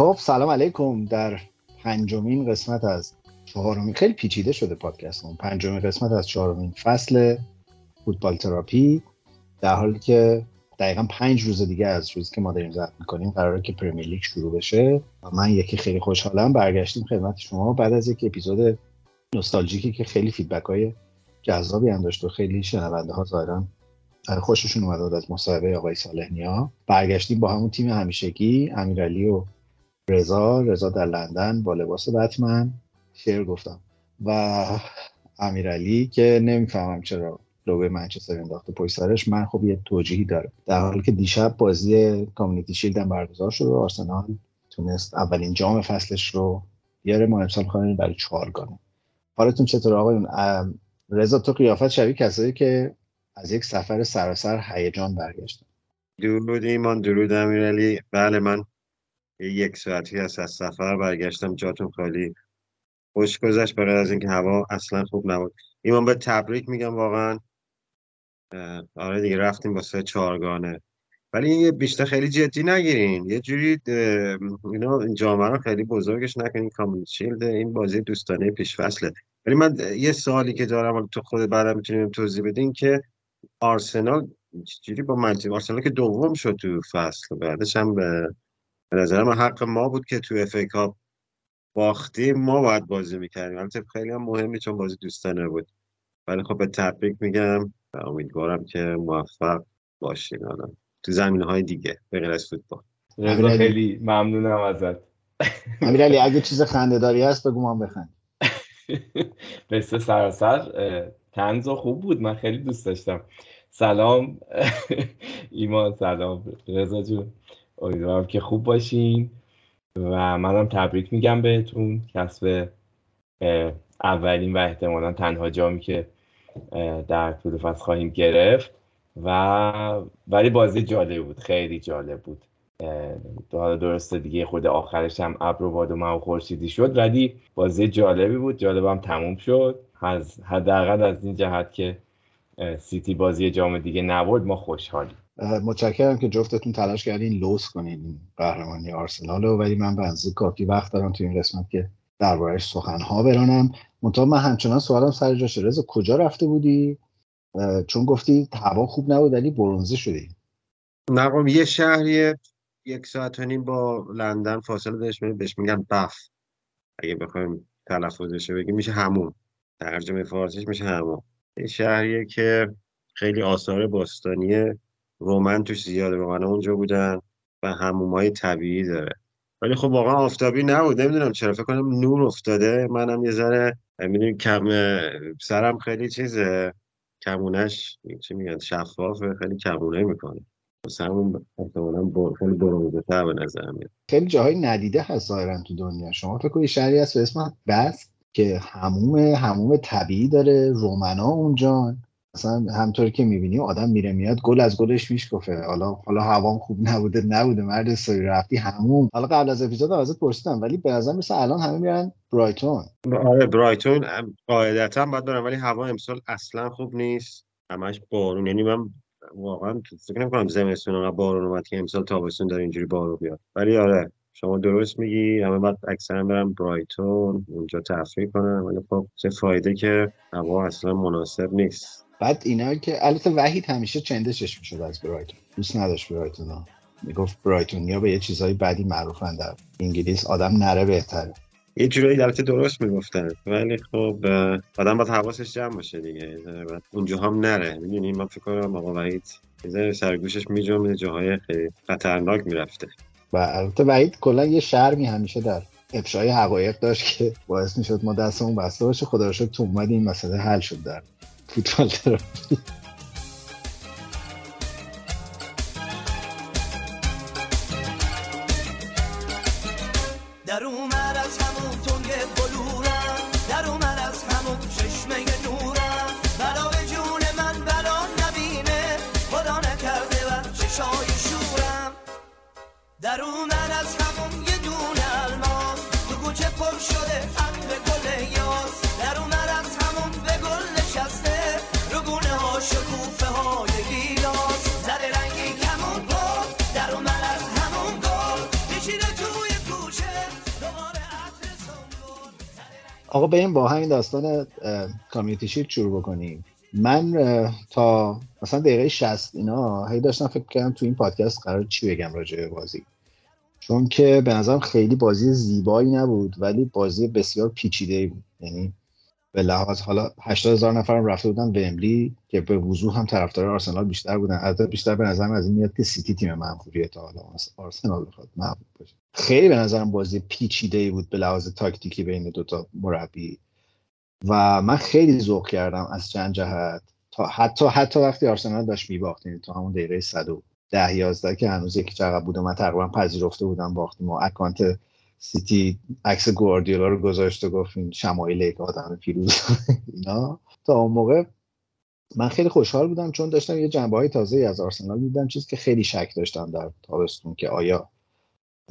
خب سلام علیکم. در پنجمین قسمت از چهارمین خیلی پیچیده شده پادکستمون پنجمین قسمت از چهارمین فصل فوتبال تراپی. در حالی که دقیقا پنج روز دیگه از روزی که ما داریم ضبط می‌کنیم قراره که پریمیر لیگ شروع بشه. و من یکی خیلی خوشحالم. برگشتیم خدمت شما. بعد از یک اپیزود نوستالژیکی که خیلی feedback های جذابی هم داشت و خیلی شنونده ها ظاهرا خوششون اومده از مصاحبه آقای صالح نیا. برگشتیم با همون تیم همیشگی امیرعلی و رضا رضا در لندن با لباس بتمن شعر گفتم. و امیرعلی که نمی‌فهمم چرا لوگوی منچستر انداخته پشت سرش من خب یه توجیهی داره در حالی که دیشب بازی کامیونیتی شیلد هم برگزار شد و آرسنال تونست اولین جام فصلش رو بیاره. ما امسال خواهیم برای چهارگانه. حالتون چطور آقایون؟ رضا تو قیافت شبیه کسایی که از یک سفر سراسر هیجان برگشتن. درود ایمان درود امیرعلی. بله من یک ساعتی هست از سفر برگشتم جاتون خالی. خوش گذشت برای از اینکه هوا اصلا خوب نبود. ایمان به تبریک میگم واقعا. آره دیگه رفتیم واسه چهارگانه. ولی یه بیشتر خیلی جدی نگیرین. یه جوری اینا جامعه رو خیلی بزرگش نکنین. کامل شیلد این بازی دوستانه پیش فصله ولی من یه سوالی که دارم تو خود بعدم می‌تونیم توضیح بدین که آرسنال چجوری با منچستر آرسنال که دوم شد تو فصل بعدش هم به نظر من حق ما بود که تو اف ای کاپ باختیم. ما باید بازی می‌کردیم. البته خیلی هم مهمی چون بازی دوستانه بود. ولی خب به تبریک میگم و امیدوارم که موفق باشیم الان تو زمین های دیگه به غیر از فوتبال. خیلی ممنونم ازت. امیرعلی اگه چیز خنده داری هست بگو من بخند بسته سراسر تنز خوب بود. من خیلی دوست داشتم. سلام. ایمان سلام. رضا جون. امیدوارم که خوب باشین. و منم تبریک میگم بهتون. کسب اولین و احتمالا تنها جامی که در طول فصل خواهیم گرفت. و ولی بازی جالب بود. خیلی جالب بود. حالا درسته دیگه خود آخرش هم ابر و باد و خورشیدی شد ولی بازی جالبی بود. جالبم تموم شد. از حداقل از این جهت که سیتی بازی جام دیگه نبرد ما خوشحالیم. متشکرم که جفتتون تلاش کردین لوس کنین قهرمانی آرسنال رو. ولی من به کافی وقت دارم تو این قسمت که دربارهش سخنها برانم. منتها من همچنان سوالم سر جاش رضا کجا رفته بودی؟ چون گفتی هوا خوب نبود ولی برونزه شدی. نقم یه شهری یک ساعت و نیم با لندن فاصله داشت. بهش میگن بف. اگه بخوایم تلفظش بگیم میشه همون. ترجمه فارسیش میشه همون. یه شهریه که خیلی آثار باستانی رومن توش زیاده رومن اونجا بودن و همومای طبیعی داره. ولی خب واقعا آفتابی نبود. نمی‌دونم چرا. فکر کنم نور افتاده. منم یه ذره می‌دونی کم سرم خیلی چیزه. کمونش چی میگن شفافه. خیلی کمونه می‌کنه. همون احتمالا بر... خیلی برونزه تر به نظر میاد. خیلی جاهای ندیده هست ظاهرا تو دنیا. شما فکر کنید شهری هست به اسم بس که هموم هموم طبیعی داره. رومنا اونجا مثلا همطوری که می‌بینی آدم میره میاد گل از گلش میشکفه. حالا حالا هوام خوب نبوده نبوده. مرد سوی رفتی همون. حالا قبل از اپیزود ازت پرسیدم ولی به نظر مثل الان همه میرن برایتون. آره برایتون قاعدتا باید برم ولی هوا امسال اصلا خوب نیست. همش بارون. یعنی من واقعا فکر نمی‌کنم زمستون بارون اومد که امسال تابستون داره اینجوری بارون بیاد. ولی آره شما درست میگی. همه بعد اکثرا برم برایتون. اونجا تفریح کنم ولی خب چه فایده که هوا اصلا مناسب نیست. بعد اینا که البته وحید همیشه چندشش می‌شد از برایتون. دوست نداشت برایتون ها می‌گفت برایتون یا به یه چیزهای بدی معروفن در انگلیس. آدم نره بهتره. یه جورایی البته درست می‌گفتن. ولی خب آدم باید حواسش جمع باشه دیگه. اونجا هم نره. می‌دونی من فکر کنم آقا وحید یه سرگوشش میجوم جاهای خیلی خطرناک می‌رفته. و البته وحید کلا یه شرمی همیشه در افشای حقایق داشت که باعث می‌شد ما دستمون بسته باشه. خدا رو تو اومدی این مسئله حل شد در فوتبال تراپی در بریم با همین داستان کامیونیتی شیت شروع بکنیم. من تا مثلا دقیقه 60 اینا هی داشتم فکر کردم تو این پادکست قرار چی بگم راجع به بازی. چون که به نظرم خیلی بازی زیبایی نبود ولی بازی بسیار پیچیده بود. یعنی به لحاظ حالا 80 هزار نفرم رفته بودن ومبلی که به وضوح هم طرفدار آرسنال بیشتر بودن. البته بیشتر به نظرم از این میاد که سیتی تیم منفوریه تا حالا. آرسنال بخواد محبوب باشه. خیلی به نظرم بازی پیچیده ای بود به لحاظ تاکتیکی بین دوتا مربی. و من خیلی ذوق کردم از چند جهت. تا حتی حتی وقتی آرسنال داشت میباخت یعنی تا همون دقیقه 110 11 که هنوز یکی چقدر بود و من تقریبا پذیرفته بودم باختیم و اکانت سیتی عکس گواردیولا رو گذاشت و گفت این شمایل یک آدم پیروز اینا. تا اون موقع من خیلی خوشحال بودم چون داشتم یه جنبه های تازه از آرسنال می‌دیدم چیزی که خیلی شک داشتم در تابستون که آیا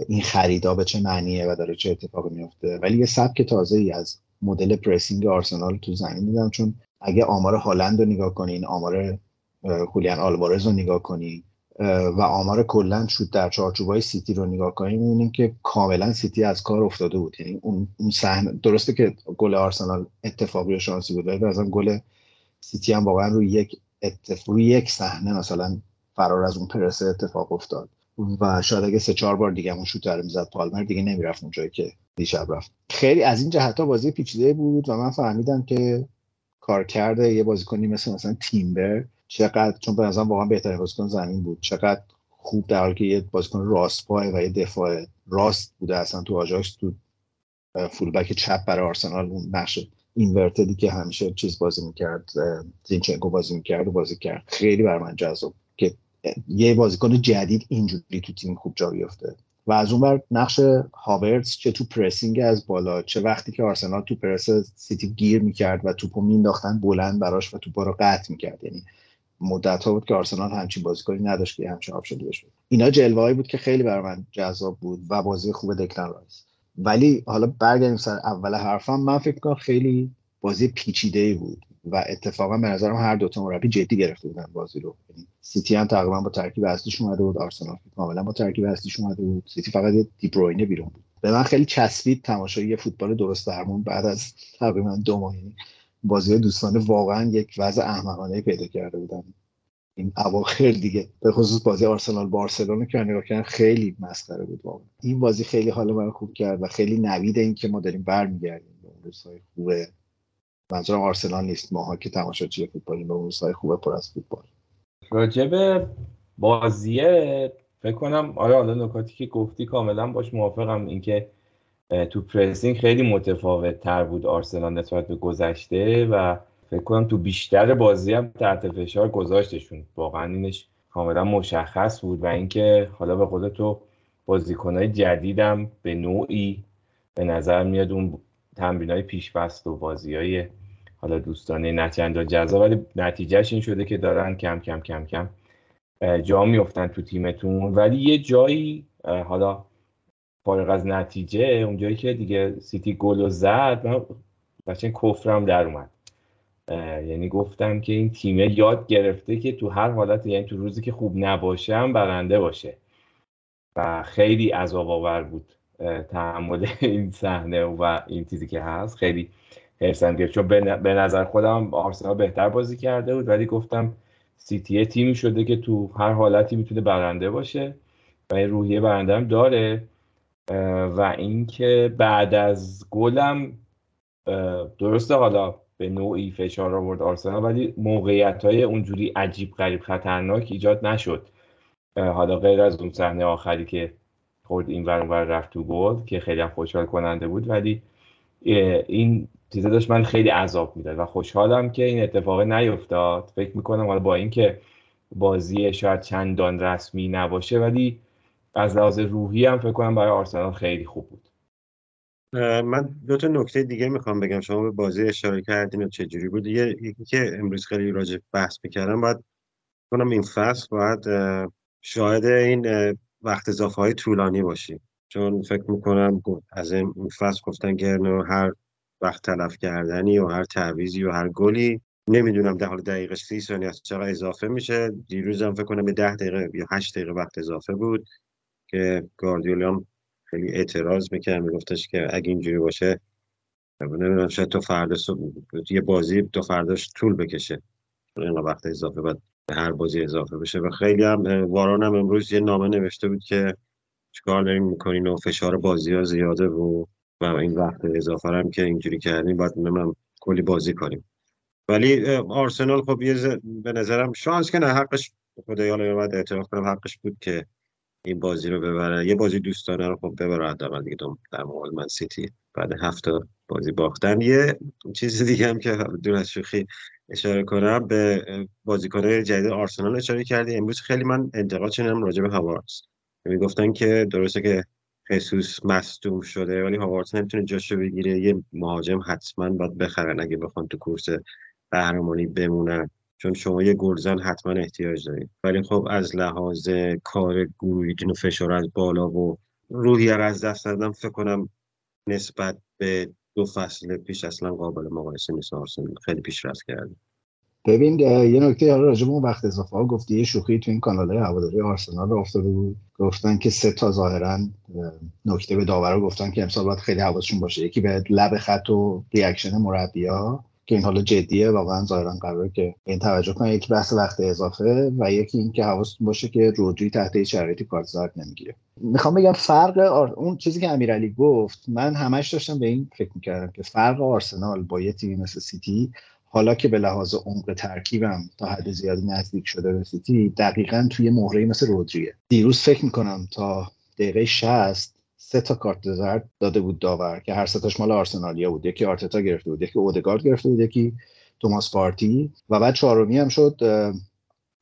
این خریدا به چه معنیه و داره چه اتفاقی میفته ولی یه سبک تازه ای از مدل pressing آرسنال تو زمین دیدم چون اگه آمار هالند رو نگاه کنین آمار خولیان آلوارز رو نگاه کنین و آمار کلا شوت در چارچوبای سیتی رو نگاه کنیم می‌بینیم که کاملا سیتی از کار افتاده بود. یعنی اون اون صحنه درسته که گل آرسنال اتفاقی و شانسی بود ولی مثلا گل سیتی هم واقعا روی یک اتفاق روی یک صحنه مثلا فرار از اون پرسه اتفاق افتاد. و شاید اگه سه چهار بار دیگه همون شوت رو می‌زد پالمر دیگه نمی‌رفت اون جایی که دیشب رفت. خیلی از این جهت ها بازی پیچیده بود و من فهمیدم که کارکرد یه بازیکنی مثل مثلا تیمبر چقدر چون به نظرم واقعا بهترین بازیکن زمین بود. چقدر خوب در حالی که یه بازیکن راست پای و یه دفاع راست بوده اصلا تو آژاکس تو fullback چپ برای آرسنال اون نقش inverted ی که همیشه چیز بازی می‌کرد زینچنکو بازی می‌کرد و بازی کرد. خیلی برا من جذاب که یه بازیکن جدید اینجوری تو تیم خوب جا بیفته. و از اون ور نقش هاورتز چه تو pressing از بالا چه وقتی که آرسنال تو پرس سیتی گیر می‌کرد و توپو مینداختن بلند براش و توپا رو قطع می‌کرد. یعنی مدت ها بود که آرسنال همچین بازیکنی نداشت که همچین option ی بشه اینا جلوه بود که خیلی برای من جذاب بود و بازی خوب دکلن رایس. ولی حالا برگردیم سر اول حرفم من فکر کنم خیلی بازی پیچیده ای بود و اتفاقا به نظرم هر دوتا مربی جدی گرفته بودن بازی رو. یعنی سیتی هم تقریبا با ترکیب اصلیش اومده بود آرسنال کاملا با ترکیب اصلیش اومده بود. سیتی فقط یه دیبروینه بیرون بود. به من خیلی چسبید تماشای یه فوتبال درست درمون بعد از تقریبا دو ماه. یعنی بازی دوستانه واقعا یک وضع احمقانه پیدا کرده بودن. این اواخر دیگه. به خصوص بازی آرسنال بارسلونا که نگاه کردن خیلی مسخره بود واقعا. این بازی خیلی حال من خوب کرد و خیلی نوید این که ما داریم برمیگردیم به اون روزهای خوبه. منظورم آرسنال نیست. ماها که تماشاچی فوتبالیم به اون روزهای خوبه پر از فوتبال. راجب بازیه فکر کنم آره حالا نکاتی که گفتی کاملا باش موافقم. اینکه تو پرسینگ خیلی متفاوت تر بود آرسنال نسبت به گذشته و فکر کنم تو بیشتر بازی هم تحت فشار گذاشتشون. واقعا اینش کاملا مشخص بود و اینکه حالا به قول تو بازیکنهای جدیدم به نوعی به نظر میاد اون تمرین های پیشبست و بازی های حالا دوستانه نه چندان جذاب ولی نتیجهش این شده که دارن کم کم کم کم جا میفتن تو تیمتون. ولی یه جایی حالا فارغ از نتیجه اون جایی که دیگه سیتی گل زد من قشنگ کفرم در اومد. یعنی گفتم که این تیمه یاد گرفته که تو هر حالت یعنی تو روزی که خوب نباشه هم برنده باشه. و خیلی عذاب آور بود تحمل این صحنه و این چیزی که هست. خیلی حرسم گرفت. چون به نظر خودم آرسنال بهتر بازی کرده بود ولی گفتم سیتی تیمی شده که تو هر حالتی می‌تونه برنده باشه و این روحیه برنده هم داره. و اینکه بعد از گلم درسته حالا به نوعی فشار آورد آرسنال ولی موقعیت های اونجوری عجیب غریب خطرناک ایجاد نشد. حالا غیر از اون صحنه آخری که خورد این ور ور رفت تو گل که خیلی خوشحال کننده بود ولی این چیزا داشت من خیلی عذاب می‌داد و خوشحالم که این اتفاق نیفتاد. فکر می‌کنم حالا با اینکه بازی شاید چندان رسمی نباشه ولی از لحاظ روحی هم فکر کنم برای آرسنال خیلی خوب بود. من دو تا نکته دیگه می‌خوام بگم. شما به بازی اشاره کردین و چجوری بود؟ یکی که امروز خیلی راجع بحث می‌کردم باید کنم این فصل باید اه، شاهد این وقت اضافه های طولانی باشیم چون فکر می‌کنم از این فصل گفتن گرنو هر وقت تلف کردنی و هر تعویضی و هر گلی نمی‌دونم در حال دقیقه سی ثانیه است چقدر اضافه میشه. دیروز هم فکر کنم به ده دقیقه یا هشت دقیقه وقت اضافه بود. که گاردیولا هم خیلی اعتراض می‌کرد میگفتش که اگه اینجوری باشه نمی‌دونم شاید تو فردا یه بازی تو فرداش طول بکشه. اینقدر وقت اضافه بعد هر بازی اضافه بشه. و خیلی هم واران هم امروز یه نامه نوشته بود که چیکار داریم می‌کنین و فشار بازی ها زیاده و و این وقت اضافه هم که اینجوری کردیم باید نمی‌دونم کلی بازی کنیم. ولی آرسنال خب یه ز- به نظرم شانس که نه حقش خدای باید اعتراف کنم حقش بود که این بازی رو ببره یه بازی دوستانه رو خب ببره حداقل دیگه در مقابل من سیتی بعد هفت بازی باختن. یه چیز دیگه هم که دور از شوخی اشاره کنم به بازیکن‌های جدید آرسنال اشاره کردی. امروز خیلی من انتقاد شنیدم راجع به هاوارتس می‌گفتن که درسته که خصوص مصدوم شده ولی هاوارتس نمی‌تونه جاشو بگیره. یه مهاجم حتما باید بخرن اگه بخوان تو کورس قهرمانی بمونن. چون شما یه گلزن حتما احتیاج دارید. ولی خب از لحاظ کار گروهیتون و فشار از بالا و روحیه رو از دست دادم فکر کنم نسبت به دو فصل پیش اصلا قابل مقایسه نیست. آرسنال خیلی پیشرفت کرده. ببین یه نکته حالا راجع به اون وقت اضافه ها گفتی یه شوخی تو این کانال هواداری آرسنال افتاده بود. گفتن که سه تا ظاهرا اه، نکته به داورا گفتن که امسال باید خیلی حواسشون باشه. یکی به لب خط و reaction مربیا که این حالا جدیه واقعا ظاهرا قراره که این توجه کنن یکی بحث وقت اضافه و یکی این که حواستون باشه که رودری تحت شرایطی کارت زرد نمی‌گیره. می‌خوام بگم فرق آر... اون چیزی که امیرعلی گفت من همش داشتم به این فکر می‌کردم که فرق آرسنال با یه تیمی مثل سیتی حالا که به لحاظ عمق ترکیبم تا حد زیادی نزدیک شده به سیتی دقیقا توی مهره مثل رودریه. دیروز فکر می‌کنم تا دقیقه 60 سه تا کارت زرد داده بود داور که هر سه تاش مال آرسنالیا بود. یکی آرتتا گرفته بود یکی اودگارد گرفته بود یکی توماس پارتی و بعد چهارمی هم شد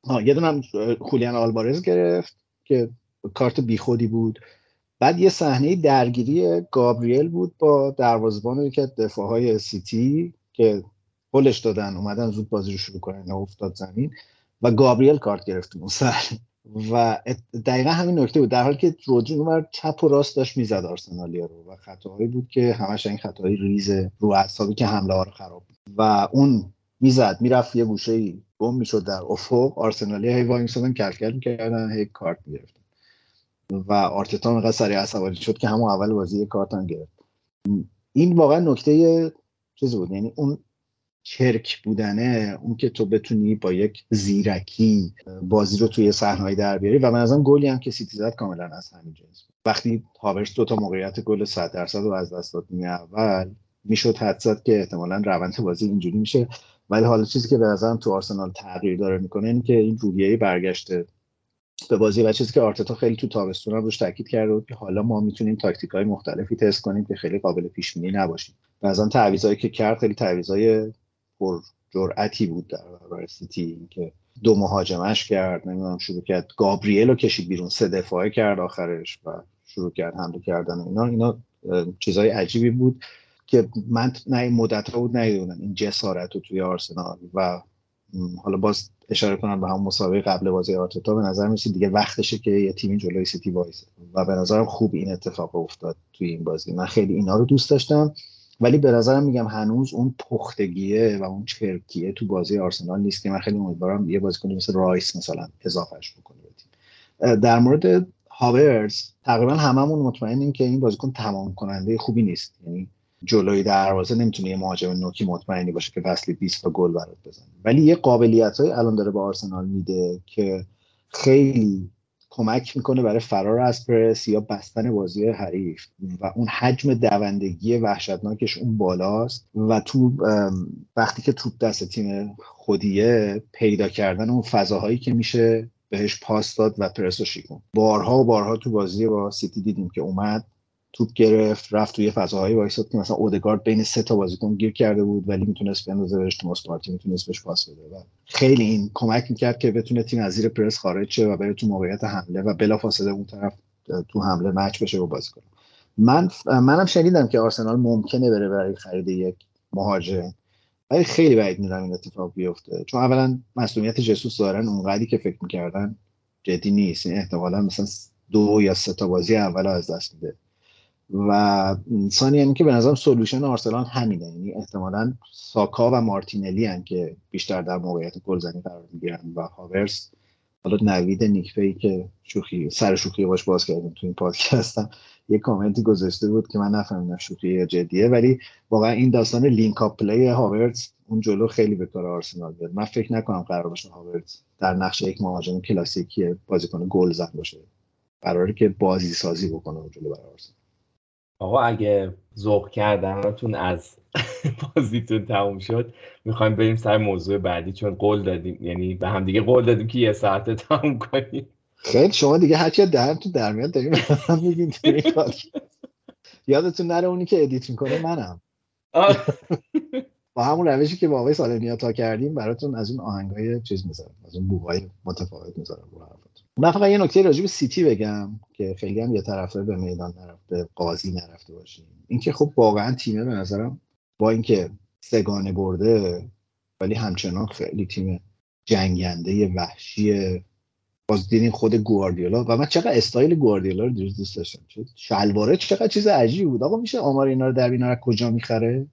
آه، یه دونه خولیان آلوارز گرفت که کارت بیخودی بود. بعد یه صحنه درگیری گابریل بود با دروازه‌بان یکی از دفاعهای سیتی که هلش دادن اومدن زود بازی رو شروع کنن افتاد زمین. و گابریل کارت گرفت اون صحنه و دقیقا همین نکته بود. در حالی که رودری اونور چپ و راست داشت می‌زد آرسنالیا رو و خطاهایی بود که همش این خطاهای ریز رو اعصابی که حمله ها رو خراب بود. و اون می‌زد می‌رفت یه گوشه ای گم می‌شد در افق. آرسنالیا هی وای میسادن کلکل می‌کردن هی کارت می‌گرفتن. و آرتتا انقدر سریع عصبانی شد که همون اول بازی کارت هم گرفت. این واقعا نکته چیز بود. یعنی اون چرک بودنه اون که تو بتونی با یک زیرکی بازی رو توی صحنه‌ای در بیاری. و به نظرم گلی هم که سیتی زد کاملا از همین جنس وقتی هاورتز دو تا موقعیت گل 100 درصد رو از دست داد اول می‌شد حدس زد که احتمالا روند بازی اینجوری میشه. ولی حالا چیزی که به نظرم تو آرسنال تغییر داره می‌کنه این که این روحیه برگشته به بازی. و چیزی که آرتتا خیلی تو تابستون روش تاکید کرده بود که حالا ما می‌تونیم تاکتیک های مختلفی تست کنیم که خیلی قابل پیش بینی نباشیم. آن تعویضایی که کرد خیلی تعویضای پر جرأتی بود در برابر سیتی که دو مهاجمش کرد نمی‌دونم شروع کرد گابریل رو کشید بیرون سه دفاعه کرد آخرش و شروع کرد حمله کردن اینا. اینا چیزای عجیبی بود که من نه این مدت بود ندیدم این جسارت رو توی آرسنال و حالا باز اشاره کنم به همون مسابقه قبل بازی آرتتا به نظر میسید دیگه وقتشه که یه تیمی جلوی سیتی وایسه. و به نظرم خوب این اتفاق افتاد توی این بازی. من خیلی اینا رو دوست داشتم. ولی به نظرم میگم هنوز اون پختگیه و اون چرکیه تو بازی آرسنال نیست که من خیلی امیدوارم یه بازیکن مثل رایس مثلا اضافهش بکنه در مورد هاورز تقریبا هممون مطمئنیم که این بازیکن تمام کننده خوبی نیست. یعنی جلوی دروازه نمی‌تونه یه مهاجم نوکی مطمئنی باشه که فصلی 20 تا گل برات بزنه. ولی یه قابلیت الان داره به آرسنال میده که خیلی کمک می‌کنه برای فرار از پرس یا بستن بازی حریف. و اون حجم دوندگی وحشتناکش اون بالاست. و تو وقتی که توپ دست تیم خودیه پیدا کردن اون فضاهایی که میشه بهش پاس داد و پرس رو شیکون بارها و بارها تو بازی با سیتی دیدیم که اومد. توپ گرفت رفت توی فضاهایی وایساد که مثلا اودگارد بین سه تا بازیکن گیر کرده بود ولی می‌تونست بندازه بهش توماس پارتی می‌تونست بهش پاس بده. و خیلی این کمک می‌کرد که بتونه تیم از زیر پرس خارج شه و بره تو موقعیت حمله و بلافاصله اون طرف تو حمله مچ بشه و بازی کنه. من منم شنیدم که آرسنال ممکنه بره برای خرید یک مهاجم. ولی خیلی بعید می‌دونم این اتفاق بیفته. چون اولا مسئولیت جسوس دارن اونقدری که فکر می‌کردن جدی نیست. این احتمالا مثلا دو یا سه تا بازی اول از دست میده. و ثانیا یعنی که به نظرم سولوشن آرسنال همینه. یعنی احتمالا ساکا و مارتینلی هن که بیشتر در موقعیت گلزنی قرار می‌گیرن و هاورس. حالا نوید نیکفی که شوخی سر شوخی باش باز کردیم تو این پادکستم یه کامنتی گذاشته بود که من نفهمیدم شوخی جدیه ولی واقعا این داستان link-up play هاورتز اون جلو خیلی به کار آرسنال بیاد. من فکر نکنم قرار باشه هاورتز در نقش یک مهاجم کلاسیکی بازیکن گل زن باشه. قراره که بازی سازی بکنه اون جلو برای آرسنال. آقا اگه ذوق کردنتون از بازیتون تموم شد می‌خوایم بریم سر موضوع بعدی چون قول دادیم یعنی به هم دیگه قول دادیم که یه ساعته تموم کنیم خیلی شما دیگه هرچی در تو در میاد داریم هم میگین. یادتون نره اونی که edit می‌کنه منم. با همون روشی که با آقای سالمیا تا کردیم براتون از اون آهنگای چیز می‌ذارم از اون بوهای متفاوت می‌ذارم من فقط یه نکته راجع به سیتی بگم که خیلی هم یه طرفدار به میدان نرفته قاضی نرفته باشیم. اینکه خب واقعا تیمه به نظرم. با اینکه سگانه برده ولی همچنان خیلی تیم جنگنده وحشی باز دیدین خود گواردیولا. و من چقدر استایل گواردیولا رو دیروز دوست داشتم. شلواره چقدر چیز عجیبی بود. آقا میشه آمار اینا رو در اینا رو کجا می‌خره؟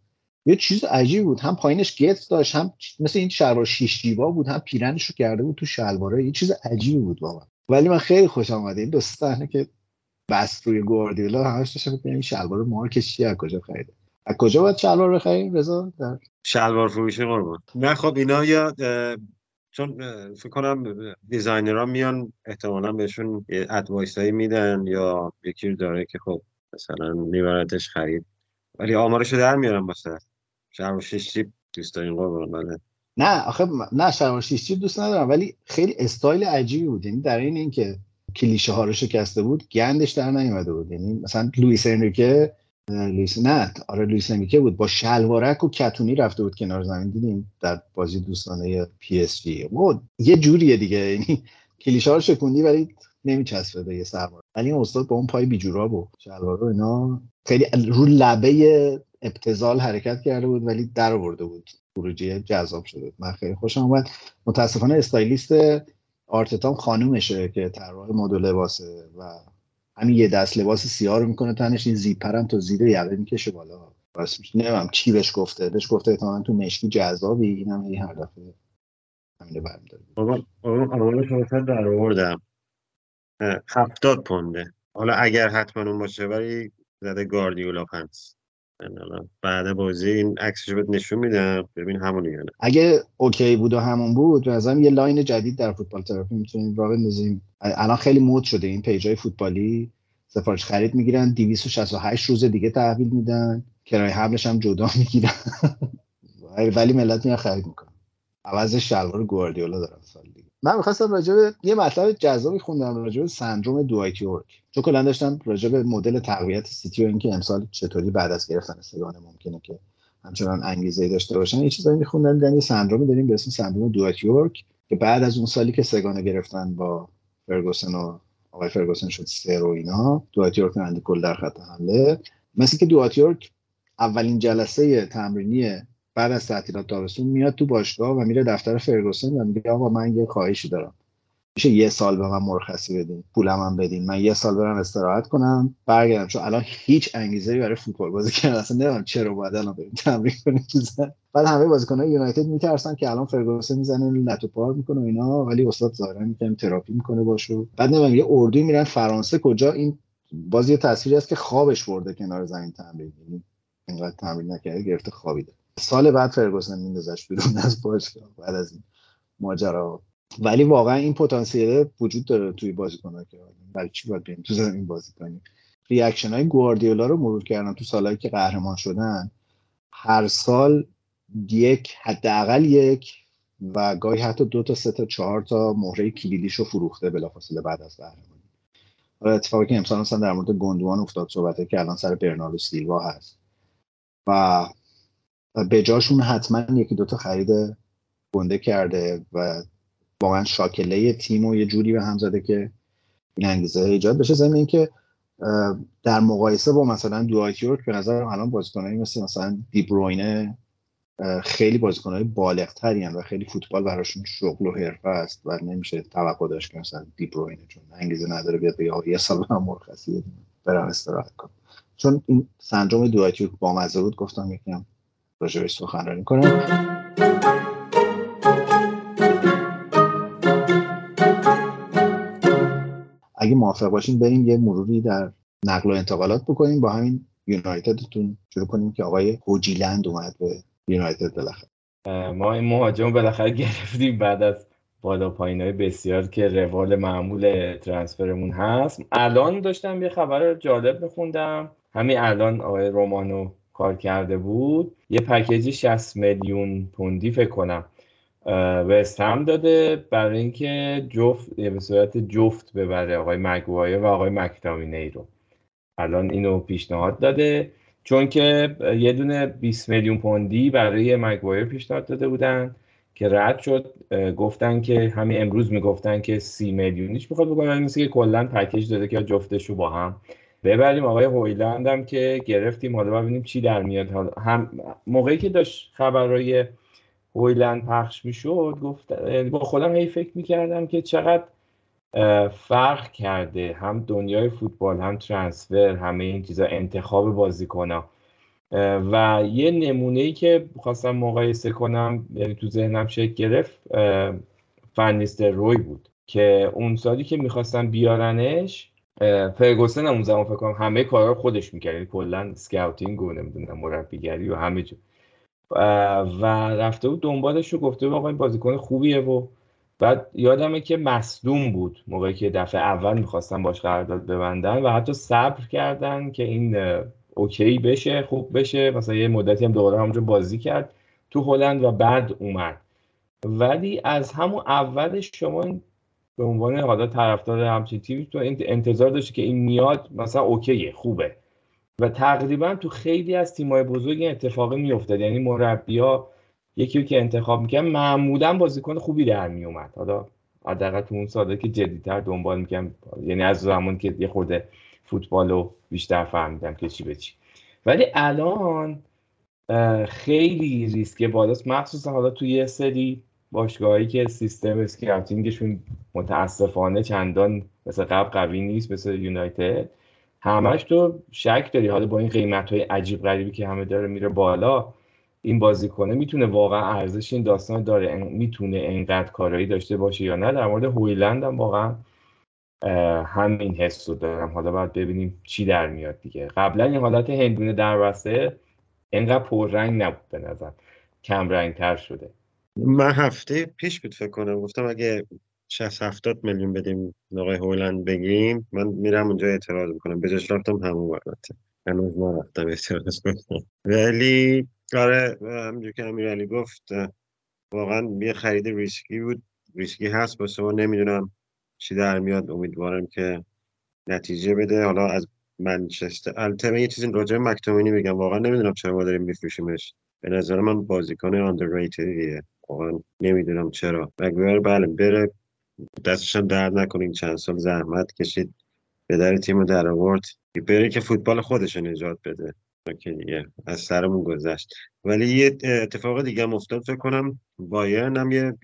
یه چیز عجیبی بود. هم پایینش گت داشت هم مثل این شلوار شیش جیبا بود هم پیرنش رو کرده بود تو شلواره. یه چیز عجیبی بود واقعا. ولی من خیلی خوشم اومده این دو صحنه که بس روی گواردیولا همش داشتم این شلوار مارکش چیه از کجا خریده؟ از کجا باید شلوار بخریم رضا؟ در شلوار فروشی قربان نه خب اینا یا چون فکر کنم designer ها میان احتمالا بهشون advice هایی میدن یا یکی داره که خب مثلا میبردش خرید. ولی آمارشو در میارم واسه. شلوار شیش جیب دوست دارین قربان بله نه آخه نه شلوار شیش جیب دوست ندارم ولی خیلی استایل عجیبی بود. یعنی در این اینکه کلیشه ها رو شکسته بود گندش در نیومده بود. یعنی مثلا لوئیس انریکه لوئیس نه آره لوئیس انریکه بود. با شلوارک و کتونی رفته بود کنار زمین. دیدیم در بازی دوستانه پی اس جی. یه جوریه دیگه. یعنی کلیشه ها رو شکوندی ولی نمیچسبه به یه سرمربی. ولی استاد با اون پای بیجورا بود شلوار رو اینا خیلی رو لبه ابتذال حرکت کرده بود ولی در آورده بود. خروجی جذاب شده من خیلی خوشم اومد. متاسفانه استایلیست آرتتام خانومشه که طراح مد و لباسه و همین یه دست لباس سیاه رو می‌کنه تنش این زیپر هم تا زیر یقه می‌کشه بالا. بس نمی‌دونم چی بهش گفته. بهش گفته احتمالاً تو مشکی جذابی. اینم هی هر دفعه همینو برمیداره. بابا واسه در آوردم. هفتاد پونده. حالا اگر حتما اون باشه ولی زده گاردیولا پنس. بعد بازی این عکسشو بهت نشون میدم. ببین همون یا نه اگه OK بود و همون بود به یه line جدید در فوتبال تراپی می‌تونیم راه بندازیم. الان خیلی مد شده این page ای فوتبالی. سفارش خرید می‌گیرن 268 روز دیگه تحویل میدن. کرایه حملش هم جدا می‌گیرن. ولی ملت میان خرید می‌کنن عوضش شلوار گواردیولا دارن سال دیگه. من می‌خواستم راجع به یه مطلب جذابی خوندم راجع به سندروم دوایت یورک چون کلا داشتم راجع به مدل تقویت سیتی و اینکه امسال چطوری بعد از گرفتن سه‌گانه ممکنه که همچنان انگیزه داشته باشن یه چیزایی میخوندم دیدن یه سندرومی داریم به اسم سندروم دوایت یورک که بعد از اون سالی که سگانه گرفتن با فرگوسن و آقای فرگوسن شد سر و اینا دوایت یورک اندی کل در خط حمله. مثل که اولین جلسه تمرینی بعد از تعطیلات تابستون میاد تو باشگاه و میره دفتر فرگوسن و میگه آقا من یه خواهشی دارم. میشه یه سال به من مرخصی بدین پولم هم بدین. من یه سال برم استراحت کنم برگردم. چون الان هیچ انگیزه برای فوتبال بازی کردن. اصلا نمی‌دونم چرا باید الان بریم تمرین کنیم بعد همه بازیکن‌های یونایتد میترسن که الان فرگوسن می‌زنه لت و پار می‌کنه اینا. ولی استاد ظاهرا میگم تراپی می‌کنه باشو. بعد نمی‌دونم یه اردوی میرن فرانسه. کجا؟ این باز یه تصویری هست که خوابش برده کنار زمین تمرین. یعنی اینقدر تمرین نکرده گرفته خوابیده. سال بعد فرگوسن میندازش بیرون از باشگاه بعد از این ماجرا. ولی واقعا این پتانسیل وجود داره توی بازیکن‌ها که برای چی باید بریم تو زمین بازی کنیم. reaction های گواردیولا رو مرور کردم تو سالهایی که قهرمان شدن هر سال یک حداقل یک و گاهی حتی دو تا سه تا چهار تا مهره کلیدیش رو فروخته بلافاصله بعد از قهرمانی. حالا اتفاقی که امسال مثلا در مورد گندوان افتاد صحبته که الان سر برناردو سیلوا هست. و به جاشون حتما یکی دوتا خرید گنده کرده و واقعا شاکله تیم و یه جوری به هم زده که این انگیزه ایجاد بشه. ضمن اینکه در مقایسه با مثلا دوایت یورک به نظر الان بازیکنایی مثل مثلا دیبروینه خیلی بازیکنهای بالغتری و خیلی فوتبال براشون شغل و حرفه است و نمیشه توقع داشت که مثلا دیبروینه چون انگیزه نداره بیاد به یه سال هم مرخصی برم استراحت کنم چون این سندروم دوایت یورک با بود گفتم یکم راجبش سخنرانی کنم اگه موافق باشین بریم یه مروری در نقل و انتقالات بکنیم. با همین یونایتدتون شروع کنیم که آقای هوجیلند اومد به یونایتد بالاخره. ما این مهاجم بالاخره گرفتیم بعد از بالا پایین های بسیار که روال معمول ترانسفرمون هست. الان داشتم یه خبر جالب میخوندم. همین الان آقای رومانو کار کرده بود یه پکیجی 60 میلیون پوندی فکر کنم وست هم داده برای اینکه جفت به صورت جفت ببره آقای مگوایر و آقای مکتامینی رو. الان اینو پیشنهاد داده. چون که یه دونه 20 میلیون پوندی برای مگوایر پیشنهاد داده بودن که رد شد. گفتن که همین امروز می‌گفتن که سی میلیونیش می‌خواد بکنن. مثل که کلا پکیج داده که جفتش رو با هم ببریم آقای هویلند هم که گرفتیم. حالا ببینیم چی در میاد. حالا هم موقعی که داشت خبرهای هویلند پخش می‌شد گفت با خودم هی فکر می‌کردم که چقدر فرق کرده. هم دنیای فوتبال هم ترانسفر همه این چیزا انتخاب بازیکنها. و یه نمونه ای که خواستم مقایسه کنم یعنی تو ذهنم شکل گرفت فنیستر روی بود که اون سالی که می‌خواستم بیارنش فرگوسن اون زمان فکر کنم همه کارا خودش می‌کرد. یعنی کلا سکاوتینگ و نمی‌دونم مربیگری و همه جو و رفته بود دنبالش رو گفته بود آقا این بازیکن خوبیه و بعد یادمه که مصدوم بود موقعی که دفعه اول می‌خواستن باش قرارداد ببندن و حتی صبر کردن که این اوکی بشه خوب بشه. مثلا یه مدتی هم دوباره همونجا بازی کرد تو هلند و بعد اومد. ولی از همون اولش شما به عنوان حالا طرفدار همچین تیمی تو انتظار داشتی که این میاد مثلا اوکیه خوبه. و تقریبا تو خیلی از تیمای بزرگ این اتفاقی میافتاد. یعنی مربیا یکی که انتخاب می‌کنن معمولا بازیکن خوبی در میومد حالا حداقل تو اون ساده که جدیتر دنبال می‌کنم یعنی از زمان که یه خورده فوتبال رو بیشتر فهمیدم که چی به چی. ولی الان خیلی ریسک بالاست. مخصوصا حالا توی یه سری باشگاهایی که سیستم اسکاوتینگشون متاسفانه چندان مثل قبل قوی نیست مثل یونایتد. همش تو شک داری. حالا با این قیمت های عجیب غریبی که همه داره میره بالا این بازیکنه می‌تونه واقعا ارزش این داستان داره. می‌تونه انقدر کارایی داشته باشه یا نه؟ در مورد هویلند هم واقعا همین حس رو دارم. حالا باید ببینیم چی در میاد دیگه. قبلا این حالت هندونه در وسته انقدر پررنگ نبود به نظر. کم رنگ تر شده. من هفته پیش بود فکر کنم گفتم اگه 60 70 میلیون بدیم آقای هویلند بگیم من میرم اونجا اعتراض می‌کنم. به جاش رفتم همون البته هنوز ما رفتم اعتراض کنم ولی آره همونجور که امیرعلی گفت واقعا یه خرید ریسکی بود. ریسکی هست واسه ما نمی‌دونم چی در میاد. امیدوارم که نتیجه بده. حالا از منچستر البته یه چیزی راجع مکتومینی میگم. واقعا نمی‌دونم چرا ما داریم میفروشیمش. به نظر من بازیکن underrated یه واقعا نمی‌دونم چرا. مگویر بله بره دستش هم درد نکنین چند سال زحمت کشید به در تیم در آورد. بره که فوتبال خودش نجات بده. دیگه از سرمون گذشت. ولی یه اتفاق دیگه هم افتاد فکر کنم بایرن هم یه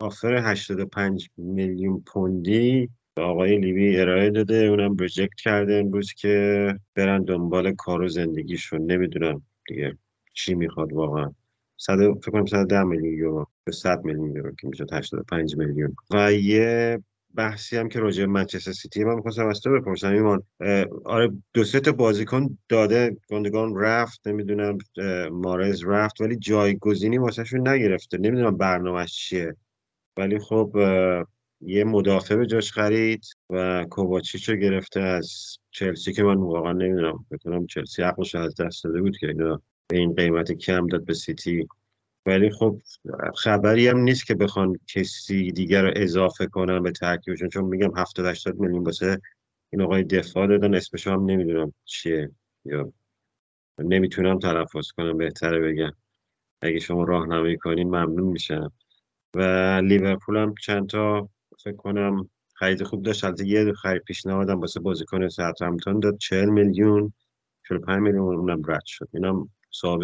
آفر 85 میلیون پوندی به آقای لیوی ارائه داده. اونم ریجکت کرده امروز که برن دنبال کار و زندگیشون. نمی‌دونم دیگه چی می‌خواد واقعا. صد فکر کنم 110 میلیون یورو به 100 میلیون یورو که میشه 85 میلیون. و یه بحثی هم که راجع منچستر سیتی من می‌خواستم از تو بپرسم ایمان. آره دو سه تا بازیکن داده گوندگان رفت نمی‌دونم مارز رفت ولی جایگزینی واسهشون نگرفته. نمی‌دونم برنامهش چیه. ولی خب یه مدافع به جاش خرید و کوواچیچ رو گرفته از چلسی که من واقعا نمی‌دونم. بکنم چلسی عقلش از دست داده بود که اینا به این قیمت کم داد به سیتی. ولی خب خبری هم نیست که بخوان کسی دیگر رو اضافه کنن به ترکیبشون چون میگم 70 80 میلیون واسه این آقای دفاع دادن اسمش هم نمی‌دونم چیه. یا نمی‌تونم تلفظ کنم بهتره بگم. اگه شما راهنمایی کنین ممنون میشم. و لیورپول هم چند تا فکر کنم خرید خوب داشت. البته یه خرید پیشنهادم واسه بازیکن ساوثهمپتون داد. 40 میلیون 45 میلیون اونم رد شد. اینم صاحب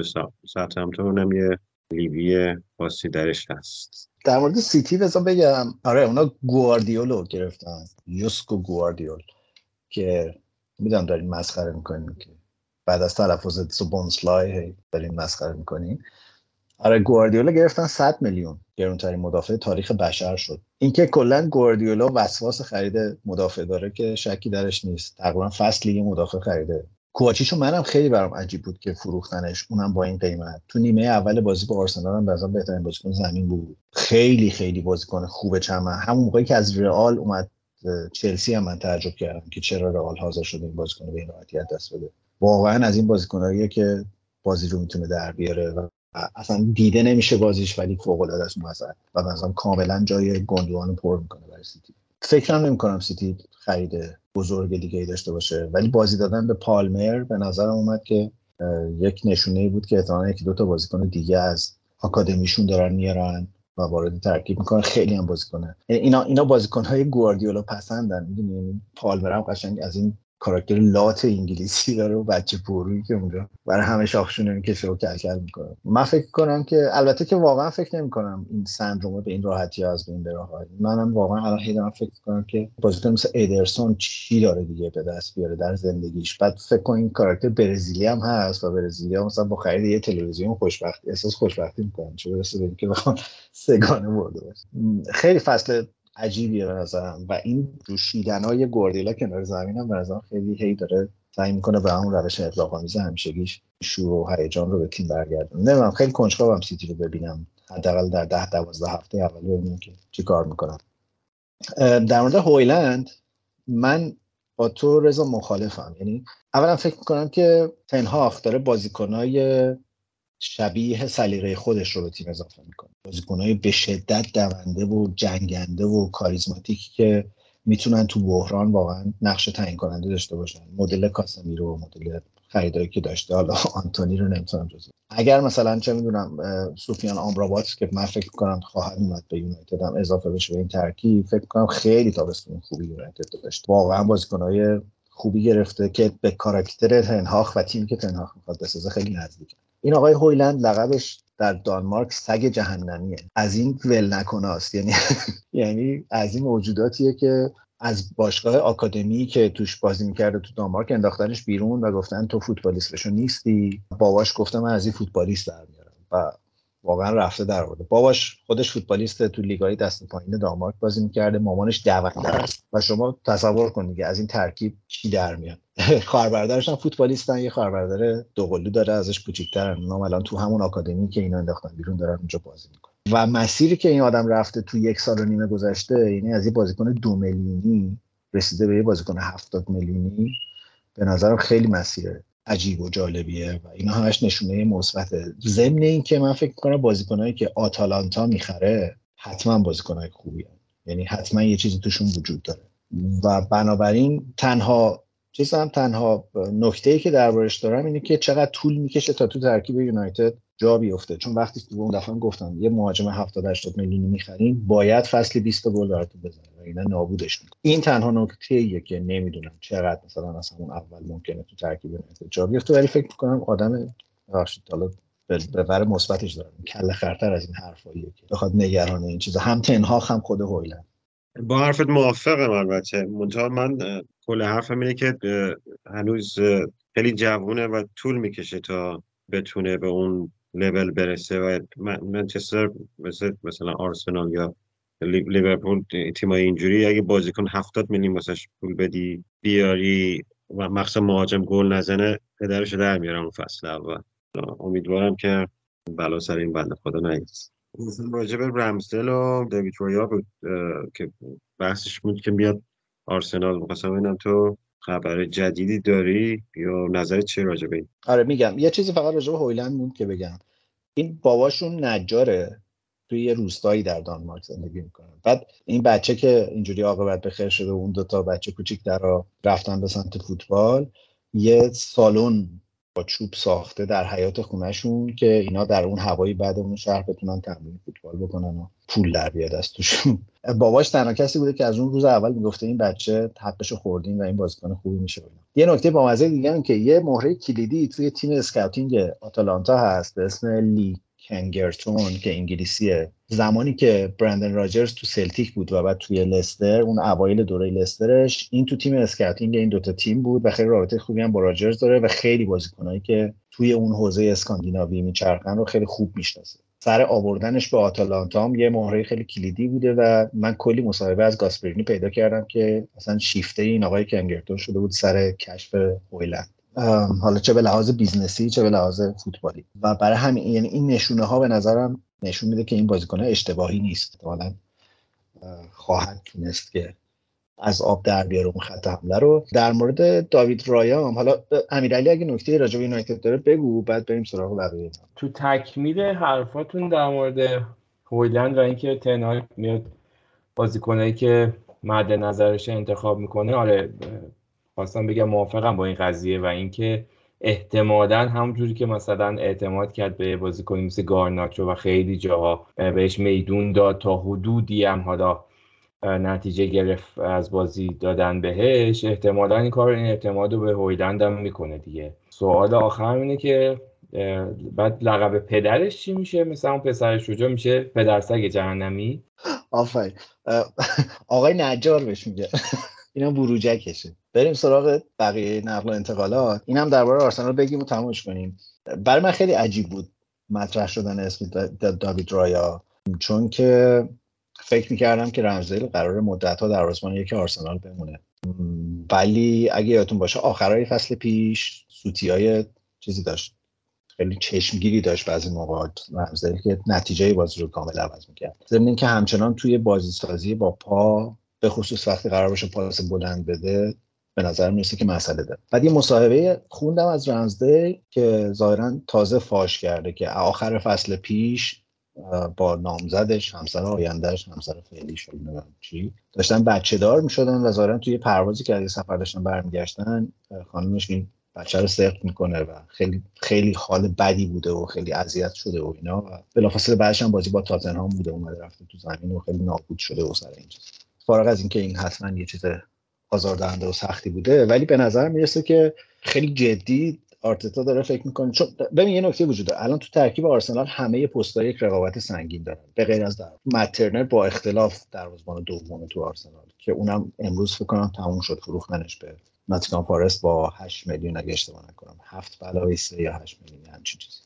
ساوثهمپتون اونم یه لیبی خاصی درش هست. در مورد سیتی بذار بگم. آره اونا گواردیول رو گرفتن. یوسکو گواردیول که می‌دونم دارین مسخره می‌کنین که بعد از تلفظ سوبونسلای دارین مسخره می‌کنین. آره گواردیولا گرفتن 100 میلیون گرونترین مدافع تاریخ بشر شد. اینکه کلا گواردیولا وسواس خرید مدافع داره که شکی درش نیست. تقریبا فصل لیگ مدافع خریده. کوواچیچو منم خیلی برام عجیب بود که فروختنش اونم با این قیمت. تو نیمه اول بازی با آرسنال هم بازم بهترین بازیکن زمین بود. خیلی خیلی بازیکن خوبه چما همون موقعی که از رئال اومد چلسی هم من تعجب کردم که چرا رئال حاضر شده این بازیکن به این راحتی دست بده. واقعا از این بازیکناییه که بازی رو می‌تونه در بیاره و اصلا دیده نمیشه بازیش ولی فوق العاده است و مثلا کاملا جای گندوان پر می‌کنه برای سیتی. فکرم نمی‌کنم سیتی خرید بزرگ دیگه ای داشته باشه. ولی بازی دادن به پالمر به نظرم اومد که یک نشونه بود که احتمالاً یکی دو تا بازیکن دیگه از آکادمیشون دارن میارن و وارد ترکیب می‌کنن. خیلی هم بازیکنه اینا اینا بازیکن های گواردیولا پسندن می‌دونی؟ یعنی پالمر هم قشنگ از این کاراکتر لات انگلیسی داره و بچه پرویی که اونجا. برای همه شاخشونه می‌کشه و کلکل می‌کنه. من فکر کنم که البته که واقعا فکر نمی کنم این سندروم به این راحتی از بین بره منم واقعا الان هی دارم فکر کنم که بازیکن مثل ایدرسون چی داره دیگه به دست بیاره در زندگیش. بعد فکر کن این کاراکتر برزیلی هم هست و برزیلی هم مثلا با خرید یه تلویزیون خوشبختی احساس خوشبختی می‌کنن چه برسه به اینکه بخوام سگانه برده باشه. خیلی فصل عجیبیه به نظرم. و این جوشیدن های گوردیلا کنار زمین هم به خیلی هی داره سعی می‌کنه به همون روش اطلاق همیشگیش شور و هیجان رو به تیم برگردونه. نمی‌دونم خیلی کنجکاوم سیتی رو ببینم. حداقل در ده دوازده هفته اول ببینیم که چی کار می‌کنم. در مورد هویلند من با تو رضا مخالفم. یعنی اولا فکر می‌کنم که تنهاخ داره بازیکنهای شبیه سلیقه خودش رو به تیم اضافه می‌کنه. بازیکنهای به شدت دونده و جنگنده و کاریزماتیکی که می‌تونن تو بحران واقعا نقش تعیین کننده داشته باشن. مدل کاسمیرو مدل خریدایی که داشته حالا آنتونی رو نمی‌تونم جزو اگر مثلا چه می‌دونم سوفیان آمرابات که من فکر کنم خواهد اومد به یونایتد هم اضافه بشه به این ترکیب فکر کنم خیلی تابستون خوبی یونایتد داشت واقعا بازیکنهای خوبی گرفته که به کاراکتر تنهاخ و تیمی که تنهاخ می‌خواد بسازه خیلی نزدیکه این آقای هویلند لقبش در دانمارک سگ جهنمیه. از این ول نکناست. یعنی یعنی از این موجوداتیه که از باشگاه آکادمی که توش بازی می‌کرده تو دانمارک انداختنش بیرون و گفتن تو فوتبالیست بشو نیستی. باباش گفتم من از این فوتبالیست در و واقعا رفته در آورده. باباش خودش فوتبالیست تو لیگای دست پایین دانمارک بازی می‌کرده مامانش دعوتگر است و شما تصور کن دیگه از این ترکیب چی در میاد؟ خواهر هم فوتبالیستن یه خواهر دوقلو داره ازش کوچیک‌ترن نام الان تو همون آکادمی که اینا انداختن بیرون دارن اونجا بازی می‌کنن. و مسیری که این آدم رفته تو یک سال و نیمه گذشته یعنی از یه بازیکن دو میلیونی رسیده به یه بازیکن هفتاد میلیونی به نظرم خیلی مسیر عجیب و جالبیه و اینا همش نشونه مثبته. ضمن این که من فکر می‌کنم بازیکنایی که آتالانتا می‌خره حتما بازیکنهای خوبی یعنی حتما یه چیزی توشون وجود داره. و بنابراین تنها چیز هم تنها نکته که دربارش دارم اینه که چقدر طول می‌کشه تا تو ترکیب یونایتد جا بیفته. چون وقتی که اون دفعه گفتم یه مهاجم 70 80 میلیونی می‌خریم باید فصل 20 گل براتون بزنه اینا نابودش می‌کنه. این تنها نکته ایه که نمی‌دونم چقدر مثلا از همون اول ممکنه تو ترکیب یونایتد جا بیفته ولی فکر می‌کنم آدم بخشید حالا به بر مثبتش دارم. کله خرتر از این حرفاییه که بخواد نگران این چیزا. هم تنها هم خود هویلند. با حرفت موافقم البته. منتها من کل حرفم اینه که هنوز خیلی جوونه و طول می‌کشه تا بتونه به اون لول برسه و منچستر مثل مثلا آرسنال یا لیورپول تیمای اینجوری اگه بازیکن هفتاد میلیون واسش پول بدی بیاری و مخصوصا مهاجم گل نزنه پدرش در میارم اون فصل اول. امیدوارم که بلا سر این بنده خدا نیست. راجع به رمزدل و دیوید رویا بود که بحثش بود که میاد آرسنال. می‌خواستم ببینم تو خبر جدیدی داری یا نظر چه راجع به این؟ آره میگم. یه چیزی فقط راجع به هویلند بود که بگم. این باباشون نجاره. توی یه روستایی در دانمارک زندگی می‌کنه. بعد این بچه که اینجوری عاقبت به خیر شده و اون دوتا بچه کوچیک در رفتن به سمت فوتبال یه سالن با چوب ساخته در حیات خونهشون که اینا در اون هوایی بعد اون شهر بتونن تمرین فوتبال بکنن و پول در بیاد از توشون باباش تنها کسی بوده که از اون روز اول می‌گفته این بچه حقشو خوردین و این بازیکن خوبی میشه. یه نکته با مزه دیگه هم که یه مهره کلیدی توی تیم scouting آتالانتا هست به اسم لی کنگرتون که انگلیسیه. زمانی که برندن راجرز تو سلتیک بود و بعد توی لستر اون اوایل دوره لسترش این تو تیم scouting این دوتا تیم بود و خیلی رابطه خوبی هم با راجرز داره و خیلی بازیکنایی که توی اون حوزه اسکاندیناوی میچرخن رو خیلی خوب می‌شناسه. سر آوردنش به آتالانتا هم یه مهره خیلی کلیدی بوده و من کلی مصاحبه از گاسپرینی پیدا کردم که مثلا شیفته این آقای کنگرتون شده بود سر کشف هویلند. حالا چه به لحاظ business ی چه به لحاظ فوتبالی. و برای همین یعنی این نشونه ها به نظرم نشون میده که این بازیکن اشتباهی نیست. حالا خواهد تونست که از آب در بیاره اون خط حمله رو. در مورد داوید رایام حالا امیرعلی اگه نکته راجع به یونایتد داره بگو بعد بریم سراغ بقیه. تو تکمیل حرفاتون در مورد هویلند و اینکه تنهای میاد بازیکنایی که مد نظرش انتخاب می‌کنه آره خواستم بگم موافقم با این قضیه و اینکه احتمالا همونجوری که مثلا اعتماد کرد به بازیکنی مثل گارناچو و خیلی جاها بهش میدون داد تا حدودی هم حالا نتیجه گرفت از بازی دادن بهش احتمالا این کار این اعتماد رو به هویلند هم می‌کنه دیگه. سوال آخر اینه که بعد لقب پدرش چی میشه؟ مثلا اون پسر شجا میشه پدرسگ جهنمی؟ آفرین. آقای نجار بهش میگه. اینا بروجکشه بریم سراغ بقیه نقل و انتقالات. اینم درباره آرسنال بگیم و تمومش کنیم. برای من خیلی عجیب بود مطرح شدن اسم داوید رایا چون که فکر می‌کردم که رمزیل قرار مدت ها در آسمان یک آرسنال بمونه. ولی اگه یادتون باشه آخرای فصل پیش سوتی های چیزی داشت. خیلی چشمگیری داشت بعضی موقعات رمزیل که نتیجه بازی رو کامل عوض می‌کرد. ضمن که همچنان توی بازی سازی با پا به خصوص وقتی قرار باشه پاس بلند بده به نظر می‌رسه که مسئله داره. بعد یه مصاحبه خوندم از رنزده که ظاهرا تازه فاش کرده که آخر فصل پیش با نامزدش همسر آیندهش همسر فعلیش چی. داشتن بچه دار می‌شدن و ظاهرا توی پروازی که از سفر داشتن برمیگشتن خانمش این بچه رو سخت می‌کنه و خیلی خیلی حال بدی بوده و خیلی اذیت شده و اینا و بلافاصله بعدش هم بازی با تاتنهام بوده اومده رفته تو زمین و خیلی نابود شده و سر این چیز فارغ از اینکه این حتما یه چیز آزاردهنده و سختی بوده ولی به نظر می‌رسه که خیلی جدی آرتتا داره فکر می‌کنه. چون ببین یه نکته وجود داره. الان تو ترکیب آرسنال همه پست‌ها یک رقابت سنگین دارن. به غیر از در مترنر با اختلاف دروازه‌بان دوم تو آرسنال که اونم امروز فکر کنم تموم شد فروختنش به ناتینگهام فارست با 8 میلیون اگه اشتباه نکنم. 7 علاوه 3 یا 8 میلیون همچین چیزی.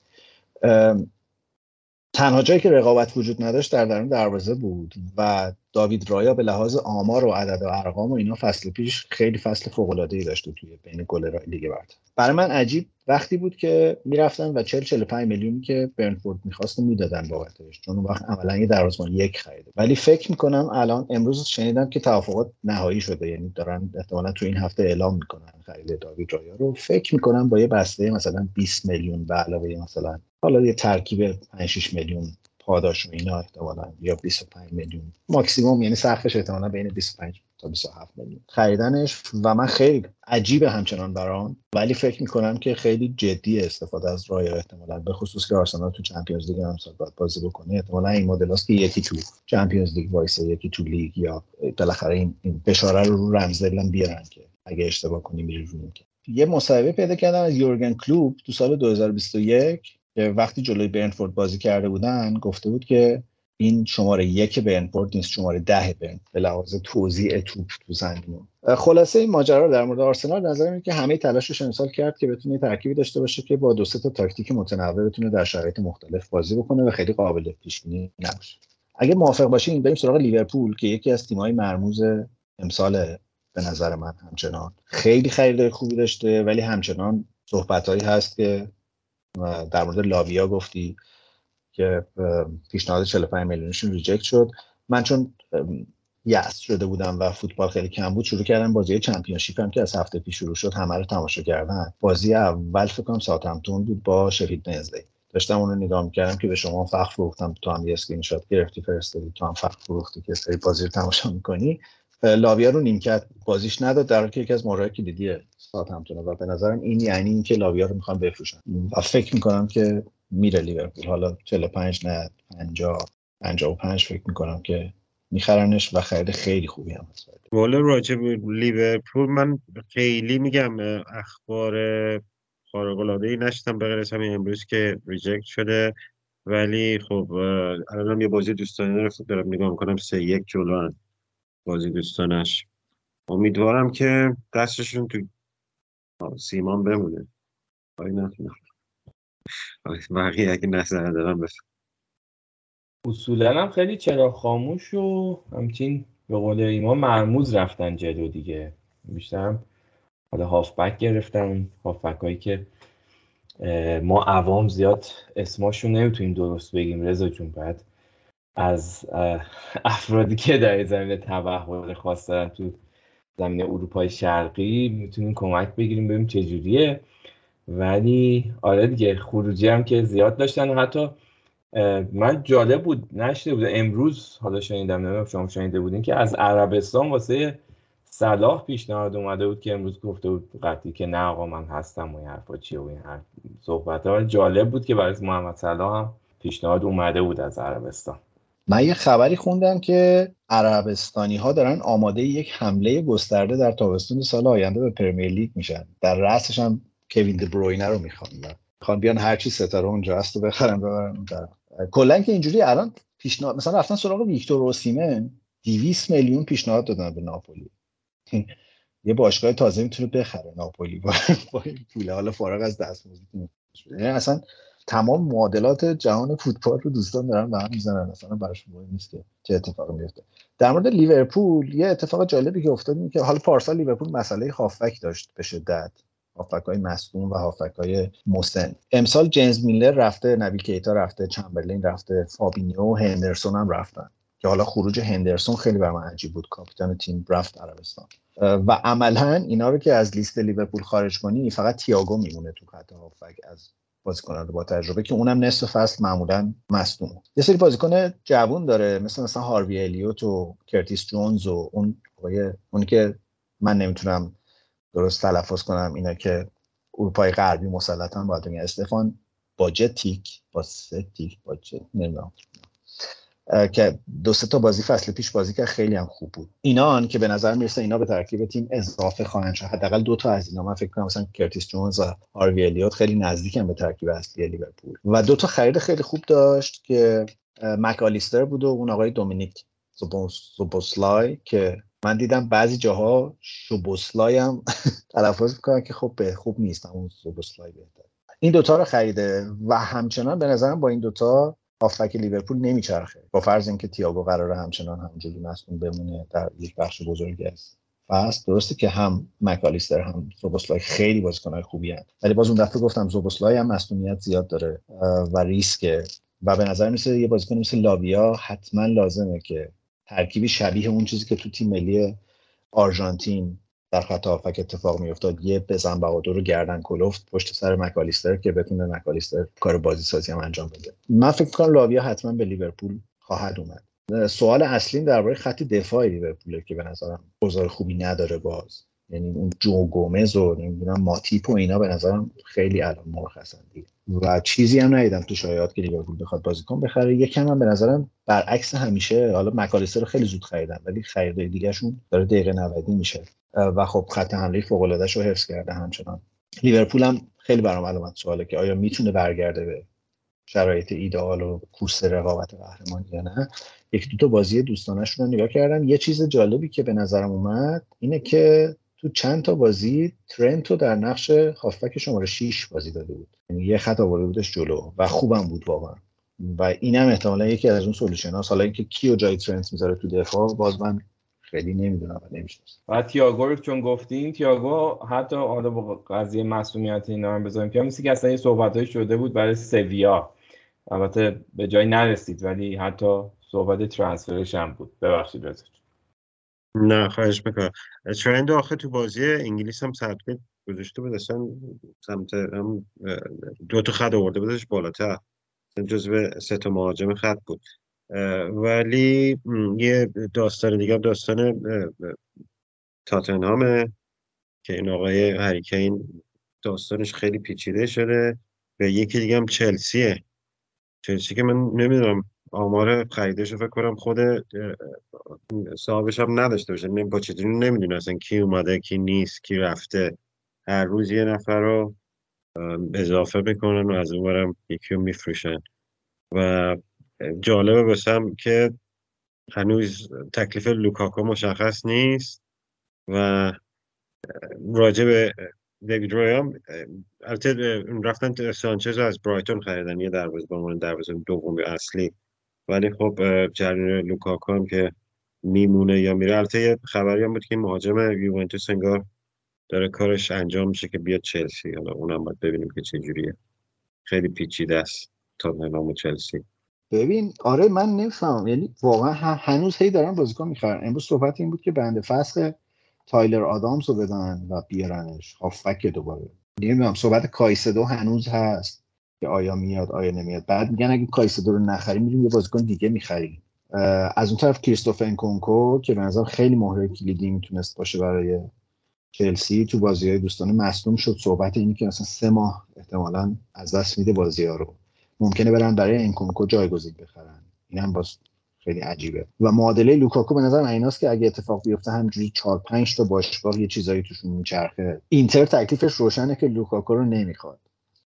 تنها جایی که رقابت وجود نداشت در درون دروازه بود و داوید رایا به لحاظ آمار و عدد و ارقام و اینا فصل پیش خیلی فصل فوق العاده ای داشت توی بین گلرهای لیگ برتر برای من عجیب وقتی بود که می‌رفتن و 40 45 میلیونی که برنفورد می‌خواست می‌دادن بابتش چون اون وقت عملا یه دروازه‌بان یک خریده. ولی فکر می‌کنم الان امروز شنیدم که توافقات نهایی شده. یعنی دارن احتمالا تو این هفته اعلام می‌کنن خرید داوید رایا رو. فکر می‌کنم با یه بسته مثلا 20 میلیون به علاوه مثلا حالا یه ترکیب 5 6 میلیون پاداش و اینا احتمالا یا 25 میلیون. ماکسیموم یعنی سقفش احتمالا بین 25 تا 27 میلیون. خریدنش و من خیلی عجیبه همچنان برام ولی فکر می‌کنم که خیلی جدی استفاده از رایا احتمالا به خصوص که آرسنال تو Champions League هم باید بازی بکنه احتمالا این مدل هاست که یکی تو Champions League وایسه یکی تو لیگ یا بالاخره این, بشاره رو رو بیارن که اگه اشتباه کنیم میری که. یه مصاحبه پیدا کردم از یورگن کلوب تو سال 2021 که وقتی جلوی برنتفورد بازی کرده بودن گفته بود که این شماره یک برنفورد نیست شماره ده برن به لحاظ توزیع توپ تو زمین. خلاصه این ماجرا در مورد آرسنال نظر میاد که همه تلاشش امسال کرد که بتونه ترکیبی داشته باشه که با دو تا تاکتیک متنوع بتونه در شرایط مختلف بازی بکنه و خیلی قابل پیش بینی نباشه. اگه موافق باشین بریم سراغ لیورپول که یکی از تیم‌های مرموز امسال به نظر من همچنان خیلی خرید خوبی داشته ولی همچنان صحبتهایی هست که در مورد لاویا گفتی که پیشنهاد 45 میلیونشون reject شد. من چون یأس شده بودم و فوتبال خیلی کم بود شروع کردم بازی Championship هم که از هفته پیش شروع شد همه رو تماشا کردن. بازی اول فکر کنم ساوثهمپتون بود با شفیلد ونزدی داشتم اون رو نگاه می‌کردم که به شما فخر فروختم تو هم یه اسکرین شات گرفتی فرستادی تو هم فخر فروختی که سری بازی رو تماشا می‌کنی. لاویا رو نیمکت بازیش نداد در که یکی از مهره‌های کلیدی ساوثهمپتون و به نظرم این یعنی اینکه لاویا رو می‌خوان بفروشن. و فکر می‌کنم که میره لیورپول. حالا 45 نه 50 55 فکر می‌کنم که میخرنش و خرید خیلی خوبی هم هست. والا راجع به لیورپول من خیلی میگم اخبار خارق العاده ای نشدم به غیر همین امروز که ریجکت شده. ولی خب الان یه بازی دوستانه رو دارم نگاه می‌کنم سه یک جلو بازی دوستانش امیدوارم که دستشون تو سیمان بمونه. آی نتونم بقیه اگه نظر دارم بس. اصولا هم خیلی چرا خاموش و همچین به قول ایمان مرموز رفتن جلو دیگه. بیشتر حالا هافبک گرفتن هافبک هایی که ما عوام زیاد اسماشون نمی‌تونیم درست بگیم رضا جون بعد از افرادی که در زمین تبهر خاص دارن تو زمین اروپای شرقی می‌تونیم کمک بگیریم ببینیم چجوریه ولی آره دیگه خروجی هم که زیاد داشتن حتی من جالب بود نشده بود امروز حالا شنیدم نمی‌دونم شما شنیده بودین که از عربستان واسه صلاح پیشنهاد اومده بود که امروز گفته بود قطعی که نه آقا من هستم و این حرفا چیه و این حرف صحبت ها جالب بود که برای محمد صلاح هم پیشنهاد اومده بود از عربستان. من یه خبری خوندم که عربستانی ها دارن آماده یک حمله گسترده در تابستون سال آینده به پرمیر لیگ میشن. در رأسش هم کوین دبروینه رو می‌خوان. می‌خوان بیان هرچی ستاره اونجا هست رو بخرن ببرن کلا که اینجوری الان پیشنهاد مثلا رفتن سراغ ویکتور اوسیمن 200 میلیون پیشنهاد دادن به ناپولی. یه باشگاه تازه می‌تونه بخره ناپولی. با, این پول حالا فارغ از دستمزدی یعنی اصلا تمام معادلات جهان فوتبال رو دوستان دارن به هم می‌زنن. اصلا براش مهم نیست که چه اتفاقی میفته در مورد لیورپول یه اتفاق جالبی که افتاد این که حالا پارسال لیورپول مسئله هافبک داشت به شدت. هافبک های مصدوم و هافبک های مسن. امسال جیمز میلنر رفته نبی کیتا رفته چمبرلین رفته فابینیو هندرسون هم رفتن. که حالا خروج هندرسون خیلی بر من عجیب بود. کاپیتان تیم رفت عربستان. و عملا اینا رو که از لیست لیورپول خارج کنی فقط تییاگو میمونه تو خط هافبک از بازیکنان با تجربه که اونم نصف فصل معمولا مصدوم. یه سری بازیکن جوون داره مثل مثلا هاروی الیوت و کرتیس جونز و اون اونی که من نمی‌تونم درست تلفظ کنم اینا که اروپای غربی مسلطا باید استفان باجتیک با ستیک باجت نمی‌دونم. که دو سه تا بازی فصل پیش بازی که خیلی هم خوب بود. اینان که به نظر می‌رسه اینا به ترکیب تیم اضافه خواهند شد. حداقل دو تا از اینا. من فکر کنم مثلا کرتیس جونز و هاروی الیوت خیلی نزدیکن به ترکیب اصلی لیورپول. و دو تا خرید خیلی خوب داشت که مک آلیستر بود و اون آقای دومینیک زوبوسلای که من دیدم بعضی جاها شوبوسلای هم تلفظ می‌کنن که خب خوب نیست اون زوبوسلای بهتر این دوتا رو خریده و همچنان به نظرم با این دوتا هافبک لیورپول نمیچرخه. با فرض اینکه تییاگو قراره همچنان همونجوری مصدوم بمونه در یک بخش بزرگی از فصل درسته که هم مکالیستر هم زوبوسلای خیلی بازیکنهای خوبی هست ولی باز اون دفعه گفتم زوبوسلای هم مصدومیت زیاد داره و ریسکه. و به نظر میسه یه بازیکن مثل لاویا حتما لازمه که ترکیبی شبیه اون چیزی که تو تیم ملی آرژانتین در خط هافک اتفاق میافتاد. یه بزن بهادر رو گردن کلفت پشت سر مکالیستر که بتونه مکالیستر کار بازی سازی هم انجام بده. من فکر کنم لاویا حتما به لیورپول خواهد اومد. سوال اصلی درباره خط دفاع لیورپوله که به نظرم گزار خوبی نداره باز. یعنی اون جو گومز و نمی‌دونم ماتیپ و اینا به نظرم خیلی الان مرخصن دیگه. و چیزی هم ندیدم تو شایعات که لیورپول بخواد بازیکن بخره. یکم هم به نظرم برعکس همیشه حالا مکالیستر رو خیلی زود خریدن ولی خریدای دیگهشون داره دقیقه 90 میشه. و خب خط حمله فوق رو حفظ کرده همچنان. لیورپول هم خیلی برام علامت سواله که آیا می‌تونه برگرده به شرایط ایدئال و کورس رقابت قهرمانی یا نه. یک دو تا بازی دوستانش رو نگاه کردم. یه چیز جالبی که به نظرم اومد اینه که تو چند تا بازی ترنت رو در نقش هافبک شماره 6 بازی داده بود. یعنی یه خط آورده بودش جلو و خوبم بود واقعا. و اینم احتمالا یکی از اون solution هاست حالا اینکه کیو جای ترنت می‌ذاره تو دفاع باز من خیلی نمی‌دونم و نمی‌شناسم و تییاگو رو چون گفتین تییاگو حتی حالا با قضیه مسئولیت اینا هم بذاریم که مثل که اصلا یه صحبتایی شده بود برای سویا. البته به جای نرسید ولی حتی صحبت ترانسفرش هم بود. ببخشید رضا نه خواهش می‌کنم. ترند آخه تو بازی انگلیس هم سبت گذاشته بود اصلا سمت هم دو تا خط آورده بودش بالاتر. جزو سه تا مهاجم خط بود. ولی یه داستان دیگه داستان تاتنهامه که این آقای هریکین داستانش خیلی پیچیده شده. و یکی دیگه هم چلسیه. چلسی که من نمی‌دونم آمار خریدش فکر کنم خود صاحبش هم نداشته باشه. با چطوری نمی‌دونه اصلا کی اومده کی نیست کی رفته. هر روز یه نفر رو اضافه می‌کنن و از اونورم یکی رو میفروشن. و جالبه باشم که هنوز تکلیف لوکاکو مشخص نیست و راجع به دیوید روی هم البته رفتن سانچز از برایتون خریدن یه دروازه به عنوان دروازه دومی اصلی. ولی خب جریان لوکاکو هم که میمونه یا میره. البته یه خبری هم بود که مهاجم یوونتوس انگار داره کارش انجام میشه که بیاد چلسی. حالا اونم باید ببینیم که چه جوریه. خیلی پیچیده است تاتنهام و چلسی. ببین آره من نمی‌فهمم. یعنی واقعا هنوز هی دارن بازیکن می‌خرن. امروز صحبت این بود که بنده فسخ تایلر آدامز رو بدن و بیارنش. هافبک دوباره. نمی‌دونم صحبت کایسدو هنوز هست که آیا میاد آیا نمیاد. بعد میگن اگه کایسدو رو نخریم میریم یه بازیکن دیگه می‌خریم. از اون طرف کریستوف انکونکو که به نظر خیلی مهره کلیدی می‌تونست باشه برای چلسی تو بازی های دوستانه مصدوم شد. صحبت اینی که مثلا سه ماه احتمالا از دست میده بازی ها رو. ممکنه برن برای انکونکو جایگزین بخرن. این هم باز خیلی عجیبه. و معادله لوکاکو به نظر من ایناست که اگه اتفاق بیفته همجوری 4 5 تا باشگاه یه چیزایی توشون میچرخه. اینتر تکلیفش روشنه که لوکاکو رو نمی‌خواد.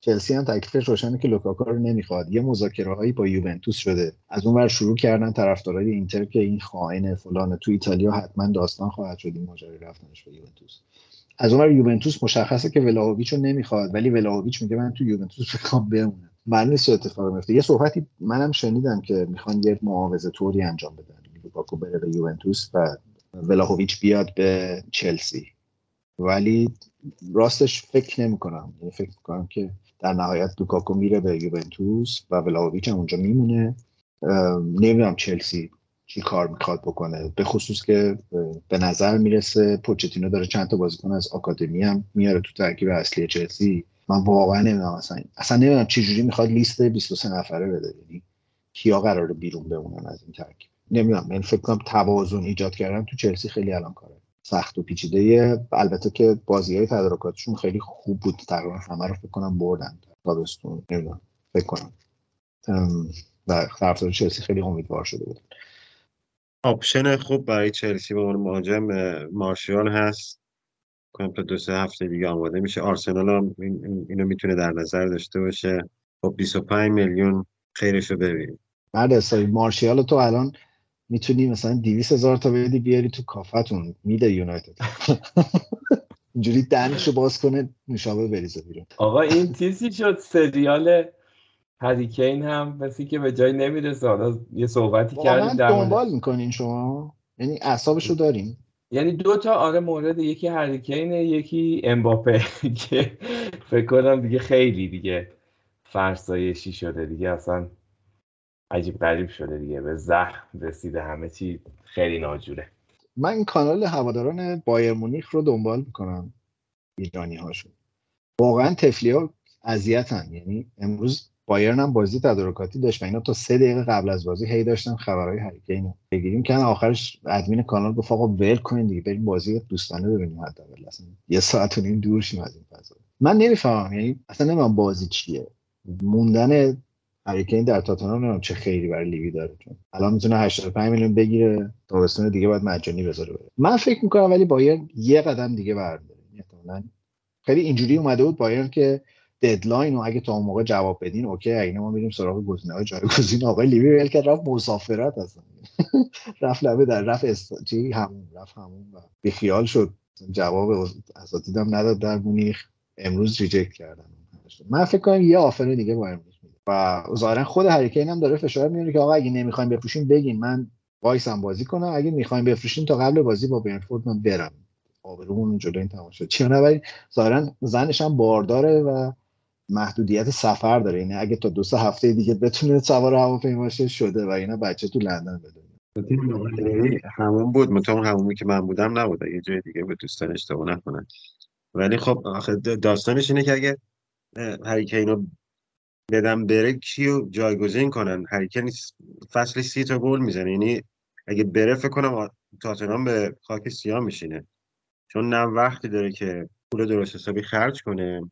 چلسی هم تکلیفش روشنه که لوکاکو رو نمی‌خواد. یه مذاکره هایی با یوونتوس شده. از اون ور شروع کردن طرفدارای اینتر که این خائن فلان تو ایتالیا حتما داستان خواهد شد این ماجرای رفتنش به یوونتوس. از اون ور یوونتوس مشخصه که ولاهویچ رو نمی‌خواد ولی ولاهویچ میگه من تو یوونتوس بخوام بمونم. معلوم نیست چه میفته. یه صحبتی منم شنیدم که می‌خوان یه معاوضه طوری انجام بدن. لوکاکو بره به یوونتوس و ولاهویچ بیاد به چلسی. ولی راستش فکر نمی کنم یعنی فکر می‌کنم که در نهایت لوکاکو میره به یوونتوس و ولاهویچ هم اونجا میمونه. نمی‌دونم چلسی چی کار می‌خواد بکنه. به خصوص که به نظر می‌رسه پوچتینو داره چند تا بازیکن از آکادمی هم میاره تو ترکیب اصلی چلسی. من واقعا نمی‌دونم اصلا. اصلا نمی‌دونم چه جوری می‌خواد لیست 23 نفره بده. یعنی کیا قراره بیرون بمونن از این ترکیب؟ نمی‌دونم. من فکر کنم توازن ایجاد کردن تو چلسی خیلی الان کاره. سخت و پیچیده. البته که بازی های تدارکاتشون خیلی خوب بود. تقریبا همه رو فکر کنم بردن. تابستون. نمی‌دونم. فکر کنم. و طرفدار چلسی خیلی امیدوار شده بودن option خوب برای چلسی به عنوان مهاجم مارشال هست. کنم تا دو سه هفته دیگه آماده میشه. آرسنال هم این اینو می‌تونه در نظر داشته باشه. با 25 میلیون خیرش رو ببینیم. بعد حسابی مارشیال تو الان می‌تونی مثلا 200 هزار تا بدی بیاری تو کافتون. میده یونایتد. اینجوری دنشو باز کنه نوشابه بریزه بیرون. آقا این تیزی شد. سریال هریکین هم مثل که به جای نمی‌رسه. حالا یه صحبتی کردیم در دنبال می‌کنین شما. یعنی اعصابشو دارین. یعنی دو تا آره مورد یکی هریکینه یکی امباپه که فکر کنم دیگه خیلی دیگه فرسایشی شده دیگه اصلا عجیب غریب شده دیگه. به زخم رسیده همه چی خیلی ناجوره. من این کانال هواداران بایر مونیخ رو دنبال می‌کنم ایرانی هاشون واقعا تفلی ها اذیتن یعنی امروز بایرن هم بازی تدارکاتی داشت و اینا تا سه دقیقه قبل از بازی هی داشتن خبرهای هریکین بگیریم. که آخرش ادمین کانال گفت آقا ول کنین دیگه بریم بازی دوستانه ببینیم حداقل. اصلا یه ساعت و نیم دور شیم از این فضا. من نمی‌فهمم یعنی اصلا نمی‌دونم بازی چیه. موندن هری کین در تاتنهام نمی‌دونم چه خیری برای لیوی داره. چون الان می‌تونه 85 میلیون بگیره تابستون دیگه باید مجانی بذاره بره. من فکر می‌کنم ولی بایرن یه قدم دیگه برداره احتمالاً خیلی اینجوری اومده بود بایرن که deadline و اگه تا اون موقع جواب بدین OK اگه ما میریم سراغ گزینه های جایگزین آقای لیوی. ول کرد رفت مسافرت اصلا. رفت لبه در رفت است... چی؟ همون رفت همون و بیخیال شد. جواب اساتیدم نداد در مونیخ. امروز ریجکت کردن. من فکر کنم یه آفر دیگه با امروز میده. و ظاهرا خود هریکین هم داره فشار میاره که آقا اگه نمی‌خوایم بفروشیم بگین من وایسم بازی کنم. اگه می‌خوایم بفروشیم تا قبل بازی با برنفورد من برم. آبرومون جلو این تماشا چی نه ظاهرا زنش هم بارداره و محدودیت سفر داره. یعنی اگه تا دو سه هفته دیگه بتونه سوار هواپیما شده و اینا بچه تو لندن بدونه همون بود. مطمئن همونی که من بودم نبود. یه جای دیگه به دوستان اشتباه نکنن. ولی خب آخه داستانش اینه که اگه هریکین رو بدم بره کیو جایگزین کنن؟ هریکین فصل سی تا گل می‌زنه. یعنی اگه بره فکر کنم تاتنهام به خاک سیاه میشینه. چون نه وقتی داره که پول درست حسابی خرج کنه.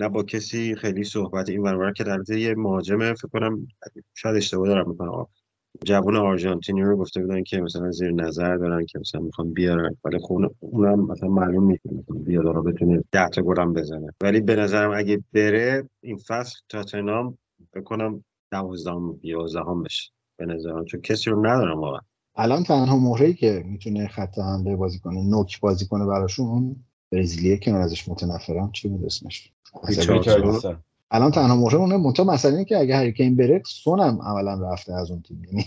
نه با کسی خیلی صحبت این ورور که در یه مهاجم فکر کنم شاید اشتباه دارم می‌کنم. جوان آرژانتینی رو گفته بودن که مثلا زیر نظر دارن که مثلا می‌خوان بیارن ولی خب اونم مثلا معلوم نیست بیاد رو بتونه 10 تا گل بزنه. ولی به نظرم اگه بره این فصل تاتنهام بکنم 12 11 بشه. به نظرم چون کسی رو ندارم واقعا. الان تنها مهره‌ای که می‌تونه خط حمله بازی کنه نوک بازی کنه براشون برزیلیه که من ازش متنفرم چی بود اسمش؟ الان تنها مهره اونه منتها مسئله اینه که اگه هریکین بره سون هم عملا رفته از اون تیم. یعنی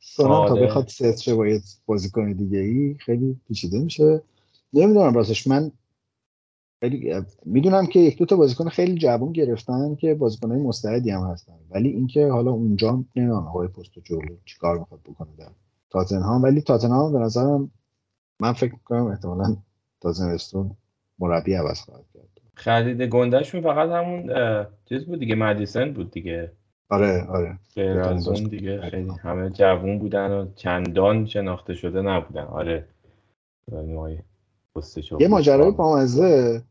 سون هم تا آره. بخواد ست شه با یه بازیکن دیگه ای خیلی پیچیده میشه. نمی‌دونم راستش من خیلی می‌دونم که یک دو تا بازیکن خیلی جوان گرفتن که بازیکنهای مستعدی هم هستن. ولی اینکه حالا اونجا نمی‌دونم آقای پست جلو چیکار می‌خواد بکنه در تاتنهام. ولی تاتنهام به نظرم من فکر می‌کنم احتمالاً تا زمستون مربی عوض خواهد کرد. خرید گندهشون فقط همون چیز بود دیگه مدیسن بود دیگه. آره آره. غیر از اون دیگه خیلی همه جوون بودن و چندان شناخته شده نبودن. آره. پستشو یه ماجرای بامزه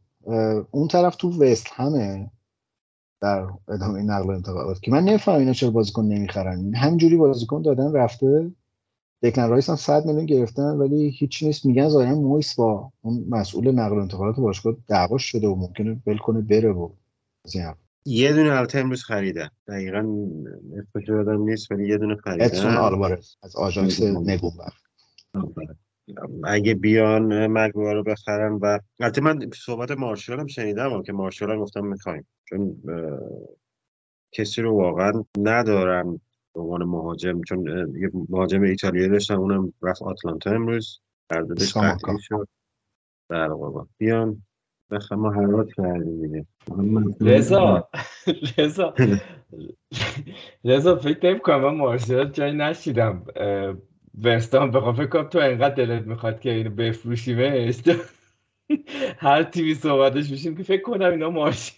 اون طرف تو وست همه در ادامه نقل و انتقالات که من نمی‌فهمم اینا چرا بازیکن نمی‌خرن. همینجوری بازیکن دادن رفته دکلن رایس هم 100 میلیون گرفتن ولی هیچی نیست. میگن ظاهرا مویس با اون مسئول نقل و انتقالات باشگاه دعواش شده و ممکنه ول کنه بره و. یه دونه البته امروز خریدن. دقیقا اسمش یادم نیست ولی یه دونه ادسون خریدن آلوارز از آژانس نگونبخت اگه بیان مگوار رو بخرن و البته من صحبت مارشال هم شنیدم که مارشال هم گفتم می‌خوایم. چون کسی رو واقعا ندارم به عنوان مهاجم چون یه مهاجم ایتالیایی داشتم اونم رفت آتلانتا امروز. قراردادش. قطعی شد. در واقع. بیان. بخیر ما حرات کردیم دیگه. رضا. رضا. رضا فکر نمی کنم من مارشال جایی نشیدم. ورستان بخوام فکر کنم تو انقدر دلت می‌خواد که اینو بفروشیمش. هر تیوی صحبتش میشیم که فکر کنم اینا مارشال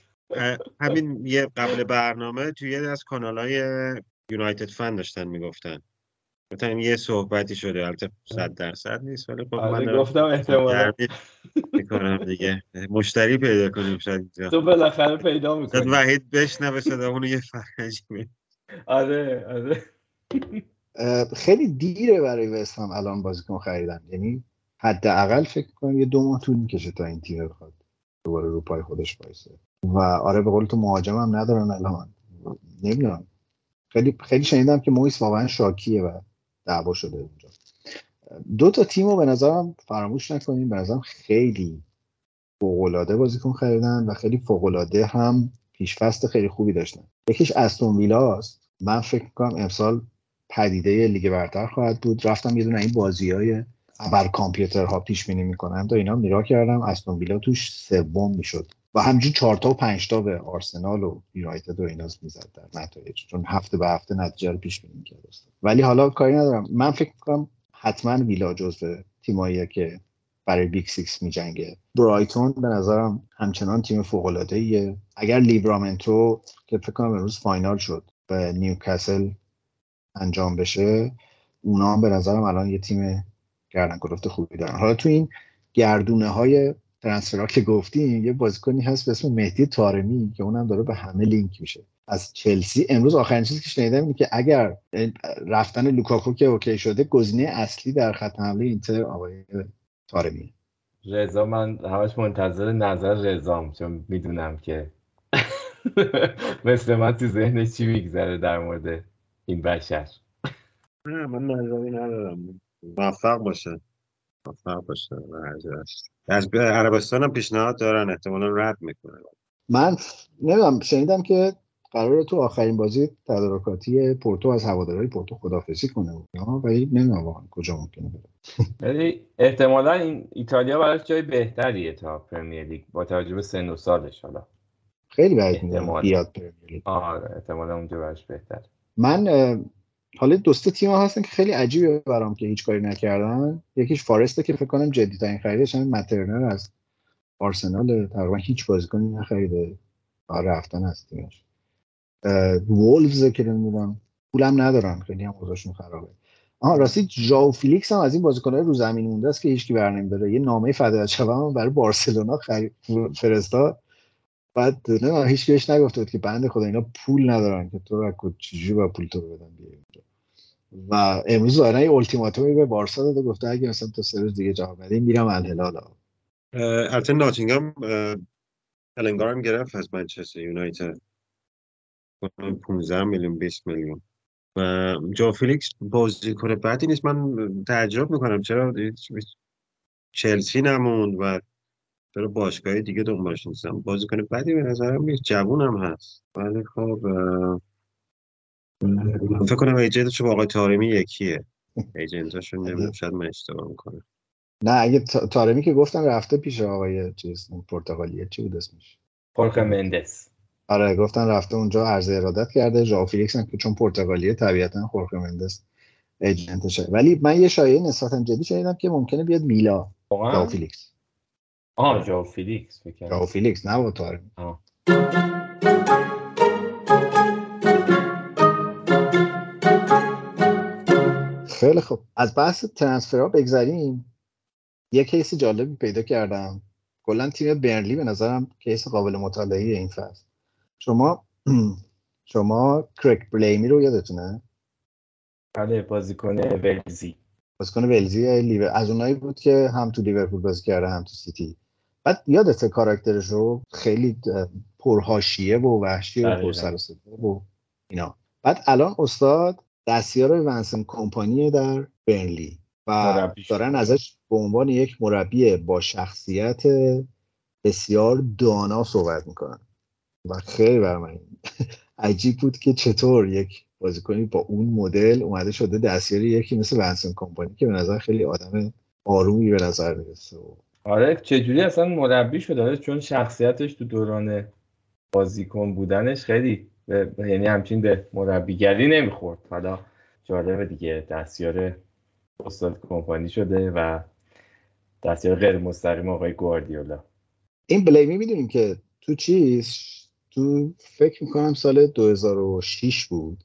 همین یه قبل برنامه توی یه از کانال های یونایتد فن داشتن می‌گفتن. گفتن یه صحبتی شده البته صد درصد نیست ولی خب آره، من گفتم احتمالاً. می‌کنم دیگه. مشتری پیدا کنیم شاید اینجا. تو بالاخره پیدا می‌کنی. وحید بشنوه صدامونو یه فرجی می آره آره. خیلی دیره برای وست هم الان بازیکن خریدن. یعنی حداقل فکر کنم یه دو ماه طول می‌کشه تا این تیم بخواد دوباره رو پای خودش وایسه. و آره به قول تو مهاجم هم ندارن الان. نمی‌دونم. خیلی خیلی شنیدم که مویس واقعا شاکیه و دعوا شده اونجا. دو تا تیم رو به نظرم فراموش نکنیم. به نظرم خیلی فوق‌العاده بازیکن خریدن و خیلی فوق‌العاده هم پیشفست خیلی خوبی داشتن. یکیش استون ویلاست من فکر می‌کنم امسال پدیده لیگ برتر خواهد بود. رفتم یه دونه این بازی های ابر کامپیوترها پیش بینی می‌کنم. تا اینا نگاه کردم استون ویلا توش سوم می‌شد. و همجور چهار تا و پنج تا به آرسنال و یونایتد و اینا می‌زد در نتایج چون هفته به هفته نتیجه رو پیش بینی می‌کرد. ولی حالا کاری ندارم. من فکر می‌کنم حتما ویلا جزو تیماییه که برای Big Six میجنگه. برایتون به نظرم همچنان تیم فوق ایه اگر لیورامنتو که فکر کنم امروز final شد به نیوکاسل انجام بشه اونا به نظرم الان یه تیم گردن کلفت خوبی دارن. حالا تو این گردونه های transfer ها که گفتیم یه بازیکنی هست به اسم مهدی تارمی که اونم داره به همه لینک میشه. از چلسی امروز آخرین چیزی که شنیدم اینه که اگر رفتن لوکاکو که OK شده گزینه اصلی در خط حمله اینتر آقای تارمی رضا من همش منتظر نظر رضام چون می‌دونم که مثل من تو ذهنش چی میگذره در مورد این بشر. نه من نظری ندارم. موفق باشه موفق. از عربستان هم پیشنهاد دارن. احتمالا رد می‌کنه من نمی‌دونم شنیدم که قراره تو آخرین بازی تدارکاتی پورتو از هوادارهای پورتو خدافزی کنه. ولی نمی‌دونم واقعا کجا ممکنه بره. ولی احتمالا این ایتالیا براش جای بهتریه تا پرمیر لیگ با توجه به سن و سالش حالا. خیلی بعید می‌دونم. بیاد پرمیر لیگ. آره احتمالا اونجا براش بهتر من حالا دو سه تیم هستن که خیلی عجیبه برام که هیچ کاری نکردن. یکیش فارسته که فکر کنم جدی ترین خریدش همین مت ترنر از آرسنال تقریبا هیچ بازیکنی نخریده. رفتن از تیمش. وولفز که نمی‌دونم. پولم ندارن خیلی هم اوضاعشون خرابه. آها راستی ژائو فیلیکس هم از این بازیکن‌های رو زمین مونده است که هیچکی برنمیداره یه نامه هم برای بارسلونا خرید فرستاد. بعد نه هیچ بهش نگفته بود که بنده خدا اینا پول ندارن که تو کد چجوری با پول تو بدن اینجا. و امروز ظاهرا یه التیماتومی به بارسا داده گفته اگه مثلا تو سه روز دیگه جواب ندی میرم الهلال. البته ناتینگام هم گرفت از منچستر یونایتد. کنم 15 میلیون 20 میلیون. و ژائو فیلیکس بازیکن بدی نیست. من تعجب می‌کنم چرا چلسی نموند و چرا باشگاه دیگه دنبالش نیستم بازیکن بدی به نظرم نیست جوون هم هست. ولی خب اه، فکر کنم ایجنتش با آقای تارمی یکیه. ایجنتاشون نمی‌دونم شاید من اشتباه می‌کنم. نه اگه تا- تارمی که گفتن رفته پیش آقای چیز اون پرتغالیه. چی بود اسمش؟ خورخه مندس. آره گفتن رفته اونجا عرض ارادت کرده. ژائو فیلیکس هم که چون پرتغالیه طبیعتا خورخه مندس agent شه. ولی من یه شایعه نسبتا جدی شنیدم که ممکنه بیاد میلان. ژائو فیلیکس. آه ژائو فیلیکس ژائو کردم. فیلیکس نه با تارمی آه. خیلی خوب. از بحث transfer ها بگذریم. یه case جالبی پیدا کردم. کلا تیم برنلی به نظرم case قابل مطالعه این فصل. شما شما کرک بلیمی رو یادتونه؟ بله بازیکن ولزی. بازیکن ولزی لیور از اونایی بود که هم تو لیورپول بازی کرده هم تو سیتی بعد یادته کاراکترش رو خیلی پرهاشیه و وحشی و. پرسر و اینا بعد الان استاد دستیار ونسن کمپانی در برنلی و. دارن ازش به عنوان یک مربی با شخصیت بسیار دانا صحبت می‌کنن و خیلی بر من عجیب بود که چطور یک بازیکنی با اون مدل اومده شده دستیار یکی مثل ونسن کمپانی که به نظر خیلی آدم آرومی به نظر می‌رسه. آره چجوری اصلا مربی شد آره چون شخصیتش تو دوران بازیکن بودنش خیلی به- یعنی همچین به مربیگری نمی‌خورد. حالا جالبه دیگه دستیار استاد کمپانی شده و دستیار غیر مستقیم آقای گواردیولا. این بلیمی می‌دونیم که تو چیز تو فکر می‌کنم سال 2006 بود.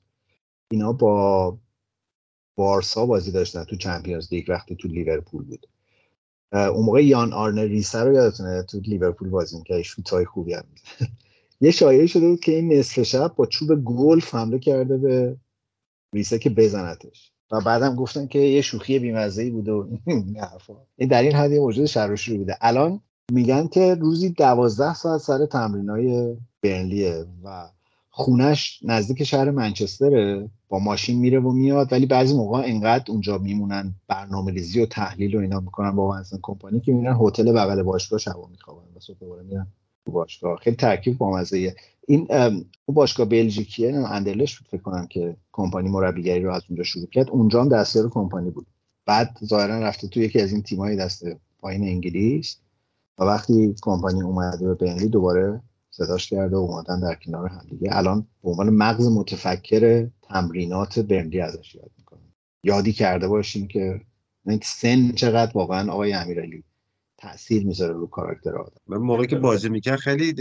اینا با بارسا بازی داشتن تو چمپیونز لیگ وقتی تو لیورپول بود. اون موقع یان آرنر ریسه رو یادتونه؟ تو لیورپول بازی می‌کرد شوتای خوبی هم. یه شایعه شده بود که این نصف شب با چوب گلف حمله کرده به ریسه که بزنتش. و بعدم گفتن که یه شوخی بیمزه ای بوده و این حرفا. این در این حد یه موجود شروشی بوده. الان میگن که روزی دوازده ساعت سر تمرین های برنلیه و خونش نزدیک شهر منچستره با ماشین میره و میاد ولی بعضی موقع انقدر اونجا میمونن برنامه ریزی و تحلیل و اینا می‌کنن با ونسن کمپانی که میرن هتل بغل باشگاه شبا میخوابن و صبح دوباره میرن تو باشگاه. خیلی ترکیب بامزه این اون باشگاه بلژیکیه اندرلش بود فکر کنم که کمپانی مربیگری رو از اونجا شروع کرد. اونجا هم دستیار کمپانی بود. بعد ظاهرا رفته تو یکی از این تیمای دست پایین انگلیس و وقتی کمپانی اومده به بنلی دوباره صداش کرده و اومدن در کنار هم دیگه الان به عنوان مغز متفکر تمرینات برنلی ازش یاد می‌کنه یادی کرده باشیم که این سن چقدر واقعا آقای امیرعلی تاثیر می‌ذاره رو کاراکتر آدم. من موقعی که بازی می‌کرد خیلی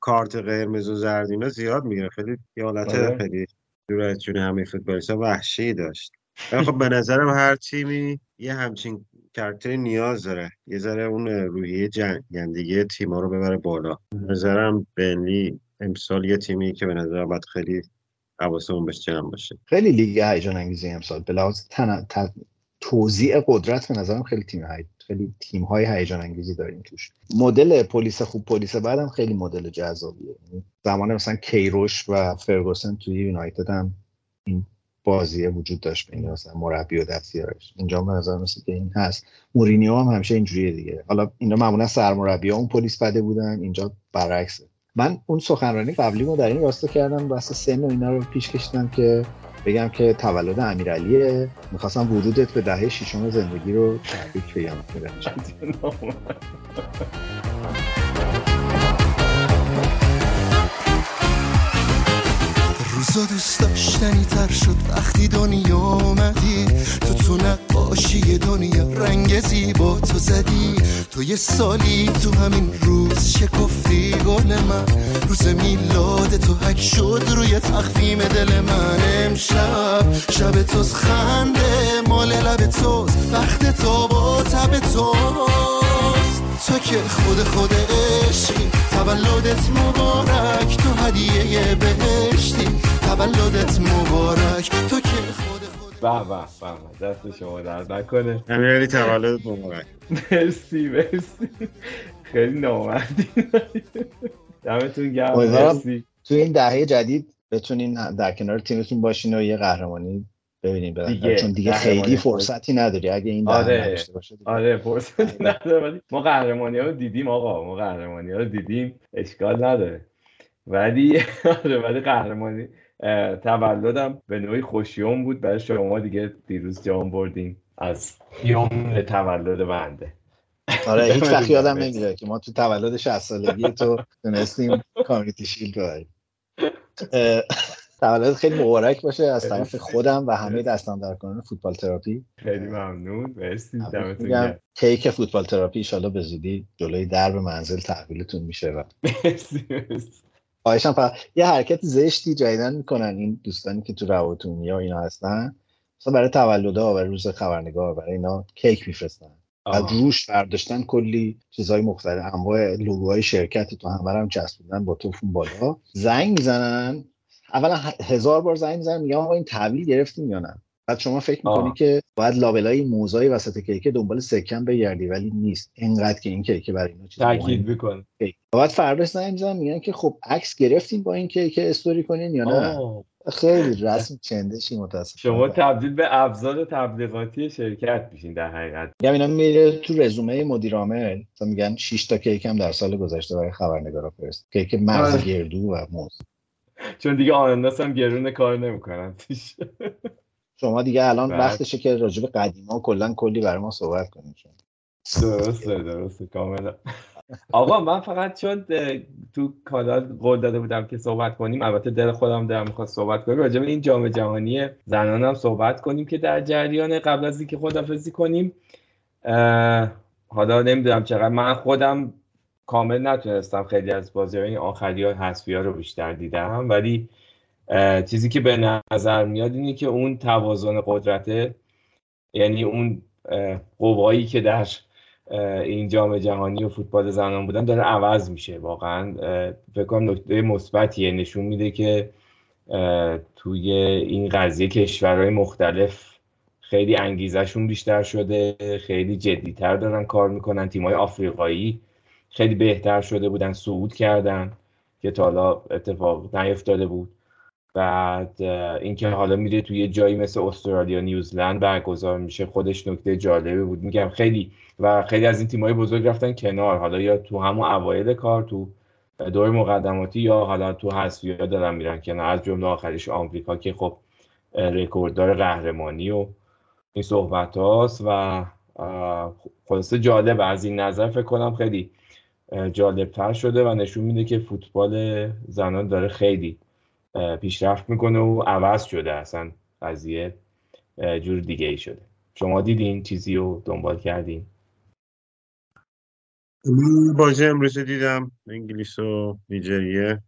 کارت قرمز و زرد اینا زیاد می‌گیره خیلی یه حالت آره. خیلی دور از جون همه فوتبالیست‌ها وحشی داشت. خب به نظرم هر تیمی یه همچین کاراکتری نیاز داره. یه ذره اون روحیه جنگندگی تیما رو ببره بالا. نظرم بنلی امسال یه تیمی که به نظرم باید خیلی حواسمون بهش جمع باشه. خیلی لیگ هیجان انگیزی امسال. به لحاظ تن... ت- توزیع قدرت به نظرم خیلی تیم های... خیلی تیم های هیجان انگیزی داریم توش. مدل پلیس خوب پلیس بعدم خیلی مدل جذابیه. یعنی زمان مثلا کیروش و فرگوسن توی یونایتد هم این بازیه وجود داشت بین مثلا مربی و دستیارش. اینجا به نظر مثل که این هست. مورینیو هم همیشه اینجوریه دیگه. حالا اینا معمولا سرمربی ها اون پلیس بده بودن اینجا برعکسه. من اون سخنرانی قبلی رو در این راستا کردم بحث سن و اینا رو پیش کشیدم که بگم که تولد امیرعلیه. می‌خواستم ورودت به دهه ششم زندگی رو تبریک بگم. روزا دوست داشتنی تر شد وقتی دنیا آمدی تو تو نقاشی دنیا رنگ زیبا تو زدی. تو یه سالی تو همین روز شکفتی گل من. روز میلاد تو حک شد روی تخفیم دل من. امشب شب توز خنده مال لب توز وقت تو با تب توست. تو که خود خود عشقی تولدت مبارک تو هدیه بهشتی. تولدت مبارک. تو که خود خود به به به دست شما درد نکنه. امیرعلی تولد مبارک. مرسی مرسی. خیلی نامردی. دمتون گرم امیدوارم مرسی. تو این دهه جدید بتونین در کنار تیمتون باشین و یه قهرمانی ببینیم دیگه، چون دیگه خیلی. فرصتی نداری. اگه این آره. نداشته باشه دیگه. آره فرصتی نداره. ولی ما قهرمانی ها رو دیدیم آقا. ما قهرمانی ها رو دیدیم. اشکال نداره. ولی آره ولی قهرمانی تولدم به نوعی خوش یمن بود. برای شما دیگه دیروز جام بردیم از یمن تولد بنده. آره هیچ وقت. یادم. نمیره که ما تو تولد 60 سالگی تو تونستیم Community Shield ببریم. تولد خیلی مبارک باشه از طرف خودم و همه دوستان در کانون فوتبال تراپی. خیلی ممنون. مرسی. دمتون کیک فوتبال تراپی ایشالا به زودی جلوی درب منزل تحویلتون میشه مرسی. خواهشم فقط یه حرکت زشتی جدیدن می‌کنن این دوستانی که تو روابط عمومی ها اینا هستن. مثلا برای تولدها برای روز خبرنگار برای اینا کیک میفرستن. و. روش برداشتن کلی چیزهای مختلف. انواع لوگوهای شرکت تو همه رو هم چسبوندن با توفون بالا. زنگ می‌زنن. اولا هزار بار زنگ می‌زنن میگن آقا این تحویل گرفتیم یا نه؟ بعد شما فکر می‌کنی آه. که باید لابلای موزای وسط کیک دنبال سکم بگردی ولی نیست. اینقدر که این کیک برای اینا چیز تاکید. و بعد فرداش زنگ می‌زنن میگن که خب عکس گرفتین با این کیک استوری کنین یا نه. آه. خیلی رسم چندشی متاسفم شما تبدیل به ابزار تبلیغاتی شرکت میشین در حقیقت. میگم اینا میره تو رزومه مدیر عامل. مثلا میگن 6 تا کیک هم در سال گذشته برای خبرنگارا فرست. کیک مغز. گردو و موز. چون دیگه آناناس هم گرون کار نمی‌کنن. شما دیگه الان بله. وقتشه که راجع به قدیما کلا کلی برای ما صحبت کنیم. درسته درسته کاملا آقا من فقط چون تو کانال قول داده بودم که صحبت کنیم البته دل خودم دارم می‌خواد صحبت کنیم راجع به این جام جهانی زنان هم صحبت کنیم که در جریان قبل از اینکه خدافزی کنیم حالا نمی‌دونم چقدر من خودم کامل نتونستم خیلی از بازی های آخری ها حذفی ها رو بیشتر دیدم ولی چیزی که به نظر میاد اینه که اون توازن قدرته یعنی اون قوایی که در این جام جهانی و فوتبال زنان بودن داره عوض میشه واقعا. فکر کنم نکته مثبتیه. نشون میده که توی این قضیه کشورهای مختلف خیلی انگیزشون بیشتر شده خیلی جدیتر دارن کار می‌کنن. تیمای آفریقایی خیلی بهتر شده بودن صعود کردن که تا حالا اتفاق نیفتاده بود. بعد اینکه حالا میره توی جایی مثل استرالیا نیوزلند برگزار میشه خودش نکته جالبی بود. میگم خیلی و خیلی از این تیم‌های بزرگ رفتن کنار. حالا یا تو همون اوایل کار تو دور مقدماتی یا حالا تو حذفی‌ها دارن میرن کنار. از جمله آخریش آمریکا که خب رکورددار قهرمانی و این صحبت هاست. و خلاصه جالب از این نظر فکر کنم خیلی جالبتر شده و نشون میده که فوتبال زنان داره خیلی پیشرفت می‌کنه و عوض شده اصلا قضیه. جور دیگه ای شده. شما دیدین چیزی رو دنبال کردین؟ من بازی امروز رو دیدم. انگلیس و نیجریه.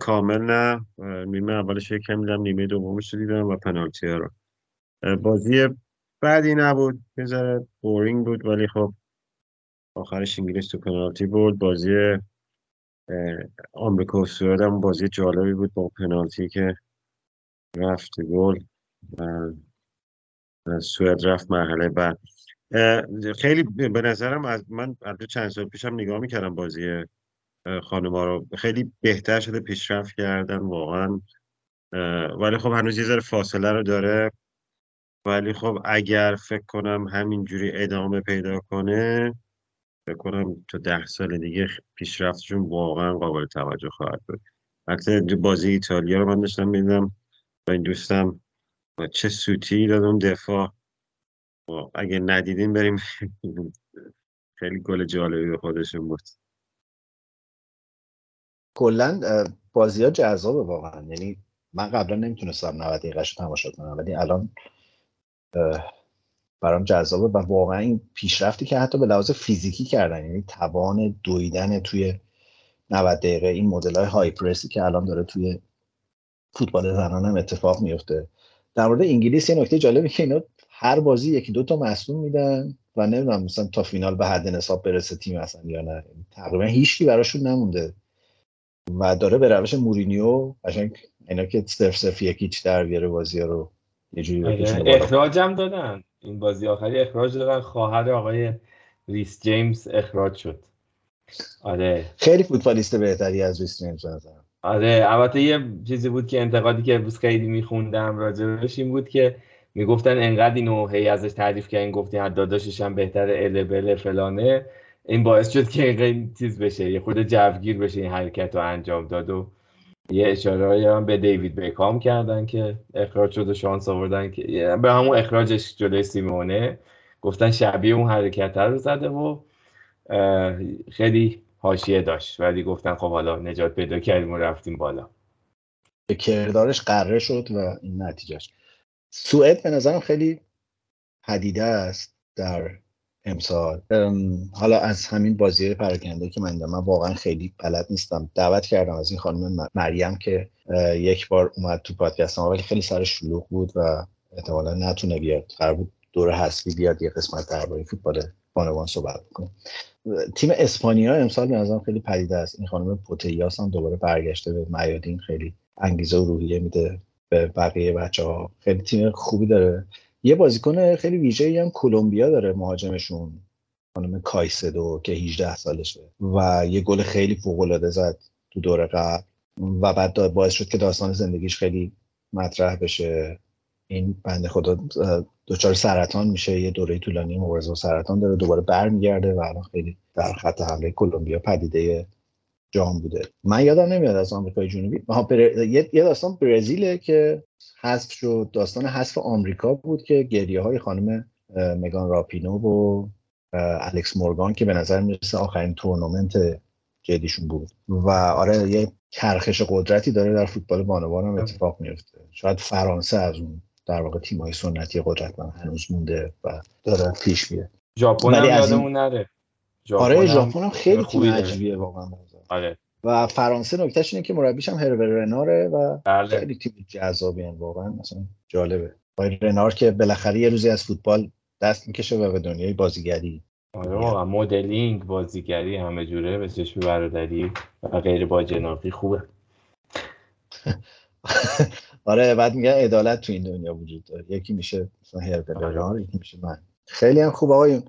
کامل نه. نیمه اولش یکم دیدم نیمه دومش رو دیدم و پنالتی رو. بازی بعدی نبود. یه بورینگ بود ولی خب آخرش انگلیس تو پنالتی برد بازی آمریکا سوئد هم بازی جالبی بود با پنالتی که رفت گل و سوئد رفت مرحله بعد. خیلی به نظرم از من البته چند سال پیشم نگاه می‌کردم بازی خانوما رو. خیلی بهتر شده پیشرفت کردن واقعا. ولی خب هنوز یه ذره فاصله رو داره. ولی خب اگر فکر کنم همینجوری ادامه پیدا کنه فکر کنم تا ده سال دیگه پیشرفتشون واقعا قابل توجه خواهد بود. تو بازی ایتالیا رو من داشتم می‌دیدم و این دوستم و چه سوتی داد اون دفاع. و اگه ندیدیم بریم. خیلی گل جالبی به خودشون بود. کلا بازی ها جذابه واقعا. یعنی من قبلا نمی‌تونستم 90 دقیقه تماشا کنم ولی الان برام جذابه و واقعا این پیشرفتی که حتی به لحاظ فیزیکی کردن یعنی توان دویدن توی 90 دقیقه این مدل های های پرسی که الان داره توی فوتبال زنان هم اتفاق میفته در مورد انگلیس یه نکته جالبی که اینا هر بازی یکی دو تا مصدوم میدن و نمی‌دونم مثلا تا فینال به حد نصاب برسه تیم اصلا یا نه. تقریبا هیچکی براشون نمونده. و داره به روش مورینیو قشنگ اینا که صرف صرف یکیچ در بیاره بازی ها رو یه جوری بکشونه بالا. اخراجم دادن. این بازی آخری اخراج دادن. خواهر آقای ریس جیمز اخراج شد. آره. خیلی فوتبالیست بهتری از ریس جیمز نظرم. آره. البته یه چیزی بود که انتقادی که خیلی میخوندم راجبش این بود که می‌گفتن انقدر اینو هی ازش تعریف کردین گفتین حد داداشش هم بهتر ال بل فلانه. این باعث شد که این چیز بشه یه خود جوگیر بشه این حرکت رو انجام داد و یه اشاره هم به دیوید بیکام کردن که اخراج شد و شانس آوردن که به همون اخراجش جلوی سیمونه. گفتن شبیه اون حرکت رو زده و خیلی حاشیه داشت. ولی گفتن خب حالا نجات پیدا کردیم و رفتیم بالا. به کردارش قره شد و این نتیجهش سوئد به نظرم خیلی پدیده است در امسال. حالا از همین بازی پراکنده که من من واقعا خیلی بلد نیستم. دعوت کردم از این خانم مریم که یک بار اومد تو پادکست ولی خیلی سر شلوغ بود و احتمالا نتونه بیاد. قرار بود دور حسبی بیاد یه قسمت درباره فوتبال بانوان صحبت بکنه. تیم اسپانیا امسال به نظرم خیلی پدیده است. این خانم پوتیاس هم دوباره برگشته به میادین خیلی انگیزه و روحیه میده به بقیه بچه ها خیلی تیم خوبی داره. یه بازیکن خیلی ویژه‌ای هم کلمبیا داره مهاجمشون خانم کایسدو که 18 سالشه و یه گل خیلی فوق زد تو دور قبل و بعد باعث شد که داستان زندگیش خیلی مطرح بشه. این بنده خدا دچار سرطان میشه. یه دوره طولانی مبارزه با سرطان داره دوباره برمیگرده و الان خیلی در خط حمله کلمبیا پدیده جام بوده. من یادم نمیاد از آمریکای جنوبی. یه داستان برزیله که حذف شد. داستان حذف آمریکا بود که گریه های خانم مگان راپینو و الکس مورگان که به نظر می‌رسه آخرین تورنمنت جدیشون بود. و آره یه کرخش قدرتی داره در فوتبال بانوان هم اتفاق میفته شاید فرانسه از اون در واقع تیم‌های سنتی قدرتمند هنوز مونده و داره پیش میره. ژاپن هم یادمون نره. آره ژاپن هم خیلی تیم عجیبیه واقعا آره. و فرانسه نکتهش اینه که مربیش هم هرور رناره و بله. خیلی تیم جذابی هم واقعا مثلا جالبه. آقای رنار که بالاخره یه روزی از فوتبال دست می‌کشه و به دنیای بازیگری. آره واقعا مدلینگ بازیگری همه جوره به چشم برادری و غیر با جناقی خوبه. آره بعد میگن عدالت تو این دنیا وجود داره. یکی میشه مثلا هربر یکی میشه من. خیلی هم خوب. آقایون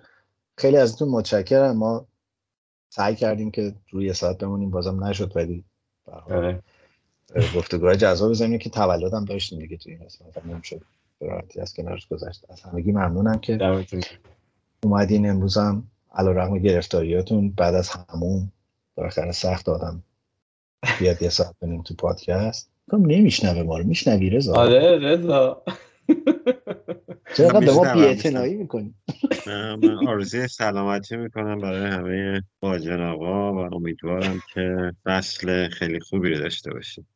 خیلی ازتون متشکرم. ما سعی کردیم که روی ساعت بمونیم بازم نشد ولی آره. گفتگوهای جذاب بزنیم که تولدم داشتیم دیگه تو این قسمت نمی‌شد. راحتی از کنارش گذشت. از همگی ممنونم که اومدین امروز هم علا رقم گرفتاریاتون. بعد از همون بالاخره سخت دادم بیاد یه ساعت بنیم تو پادکست. کم نمیشنوه ما رو. میشنوی رضا؟ آره رضا. چرا به ما بی‌اعتنایی می‌کنی؟ من آرزوی سلامتی می‌کنم برای همه باجن آقا و امیدوارم که فصل خیلی خوبی رو داشته باشیم.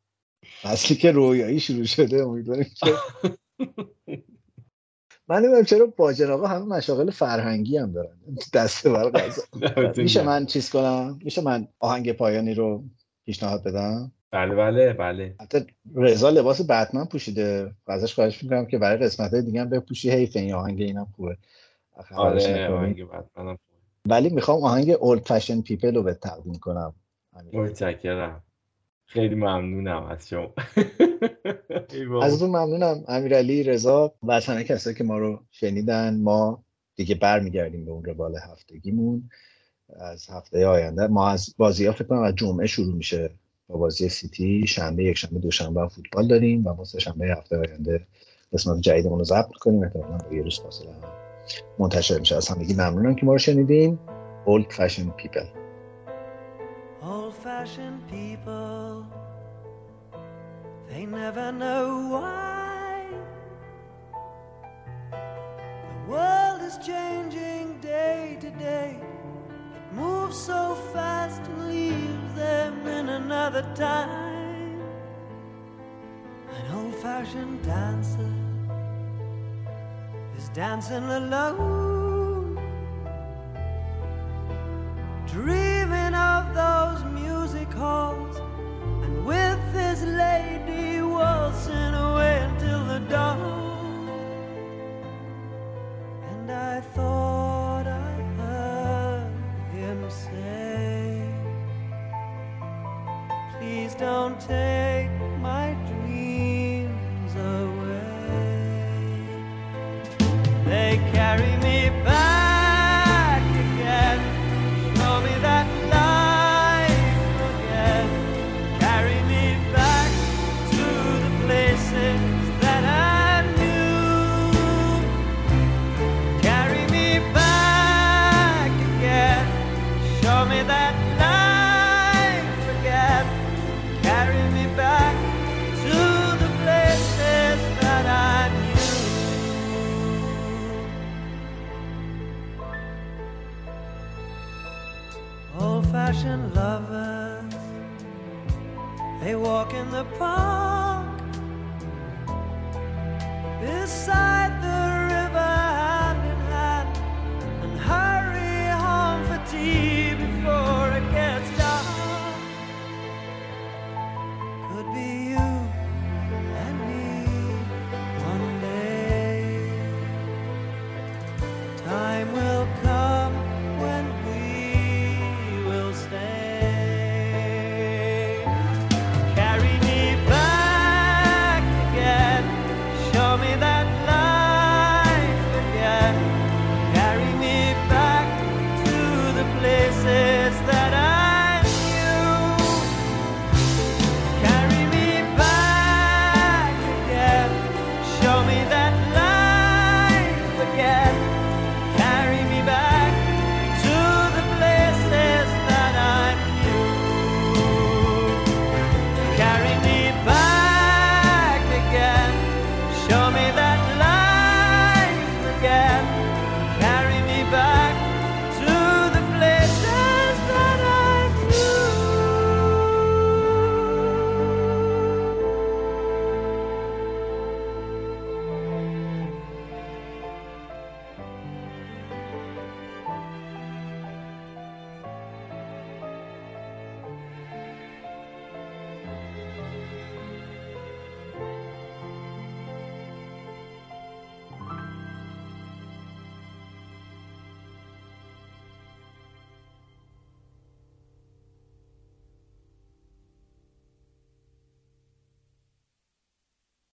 فصلی که رویایی شروع شده امیدوارم که من نمی‌دونم چرا باجن آقا همه مشاغل فرهنگی هم دارن. دسته بر غذا. میشه من چیز کنم؟ میشه من آهنگ پایانی رو پیشنهاد بدم؟ بله بله بله. حتی رضا لباس بتمن پوشیده. ازش خواهش می‌کنم که برای قسمت های دیگه هم بپوشی. حیف این آهنگ اینم خوبه. آره آهنگ بتمن ولی می‌خوام آهنگ اولد فشن پیپل رو به تقدیم کنم. متشکرم. خیلی ممنونم از شما. از اون ممنونم. امیرعلی رضا و از همه کسایی که ما رو شنیدن. ما دیگه برمیگردیم به اون روال هفتگیمون. از هفته آینده. ما از بازی ها فکر کنم از جمعه شروع میشه. با بازی سیتی شنبه یک شنبه دوشنبه فوتبال داریم و ما سه شنبه هفته آینده قسمت جدیدمون رو ضبط کنیم احتمالاً با یه روز فاصله هم منتشر میشه از همگی ممنونم که ما رو شنیدین Old Fashioned People Old fashioned people, they never know why. The world is changing day to day. It moves so fast and leaves them in another time. An old fashioned dancer is dancing alone. Dreaming of those music halls and with his lady waltzing away until the dawn. And I thought don't take the pond.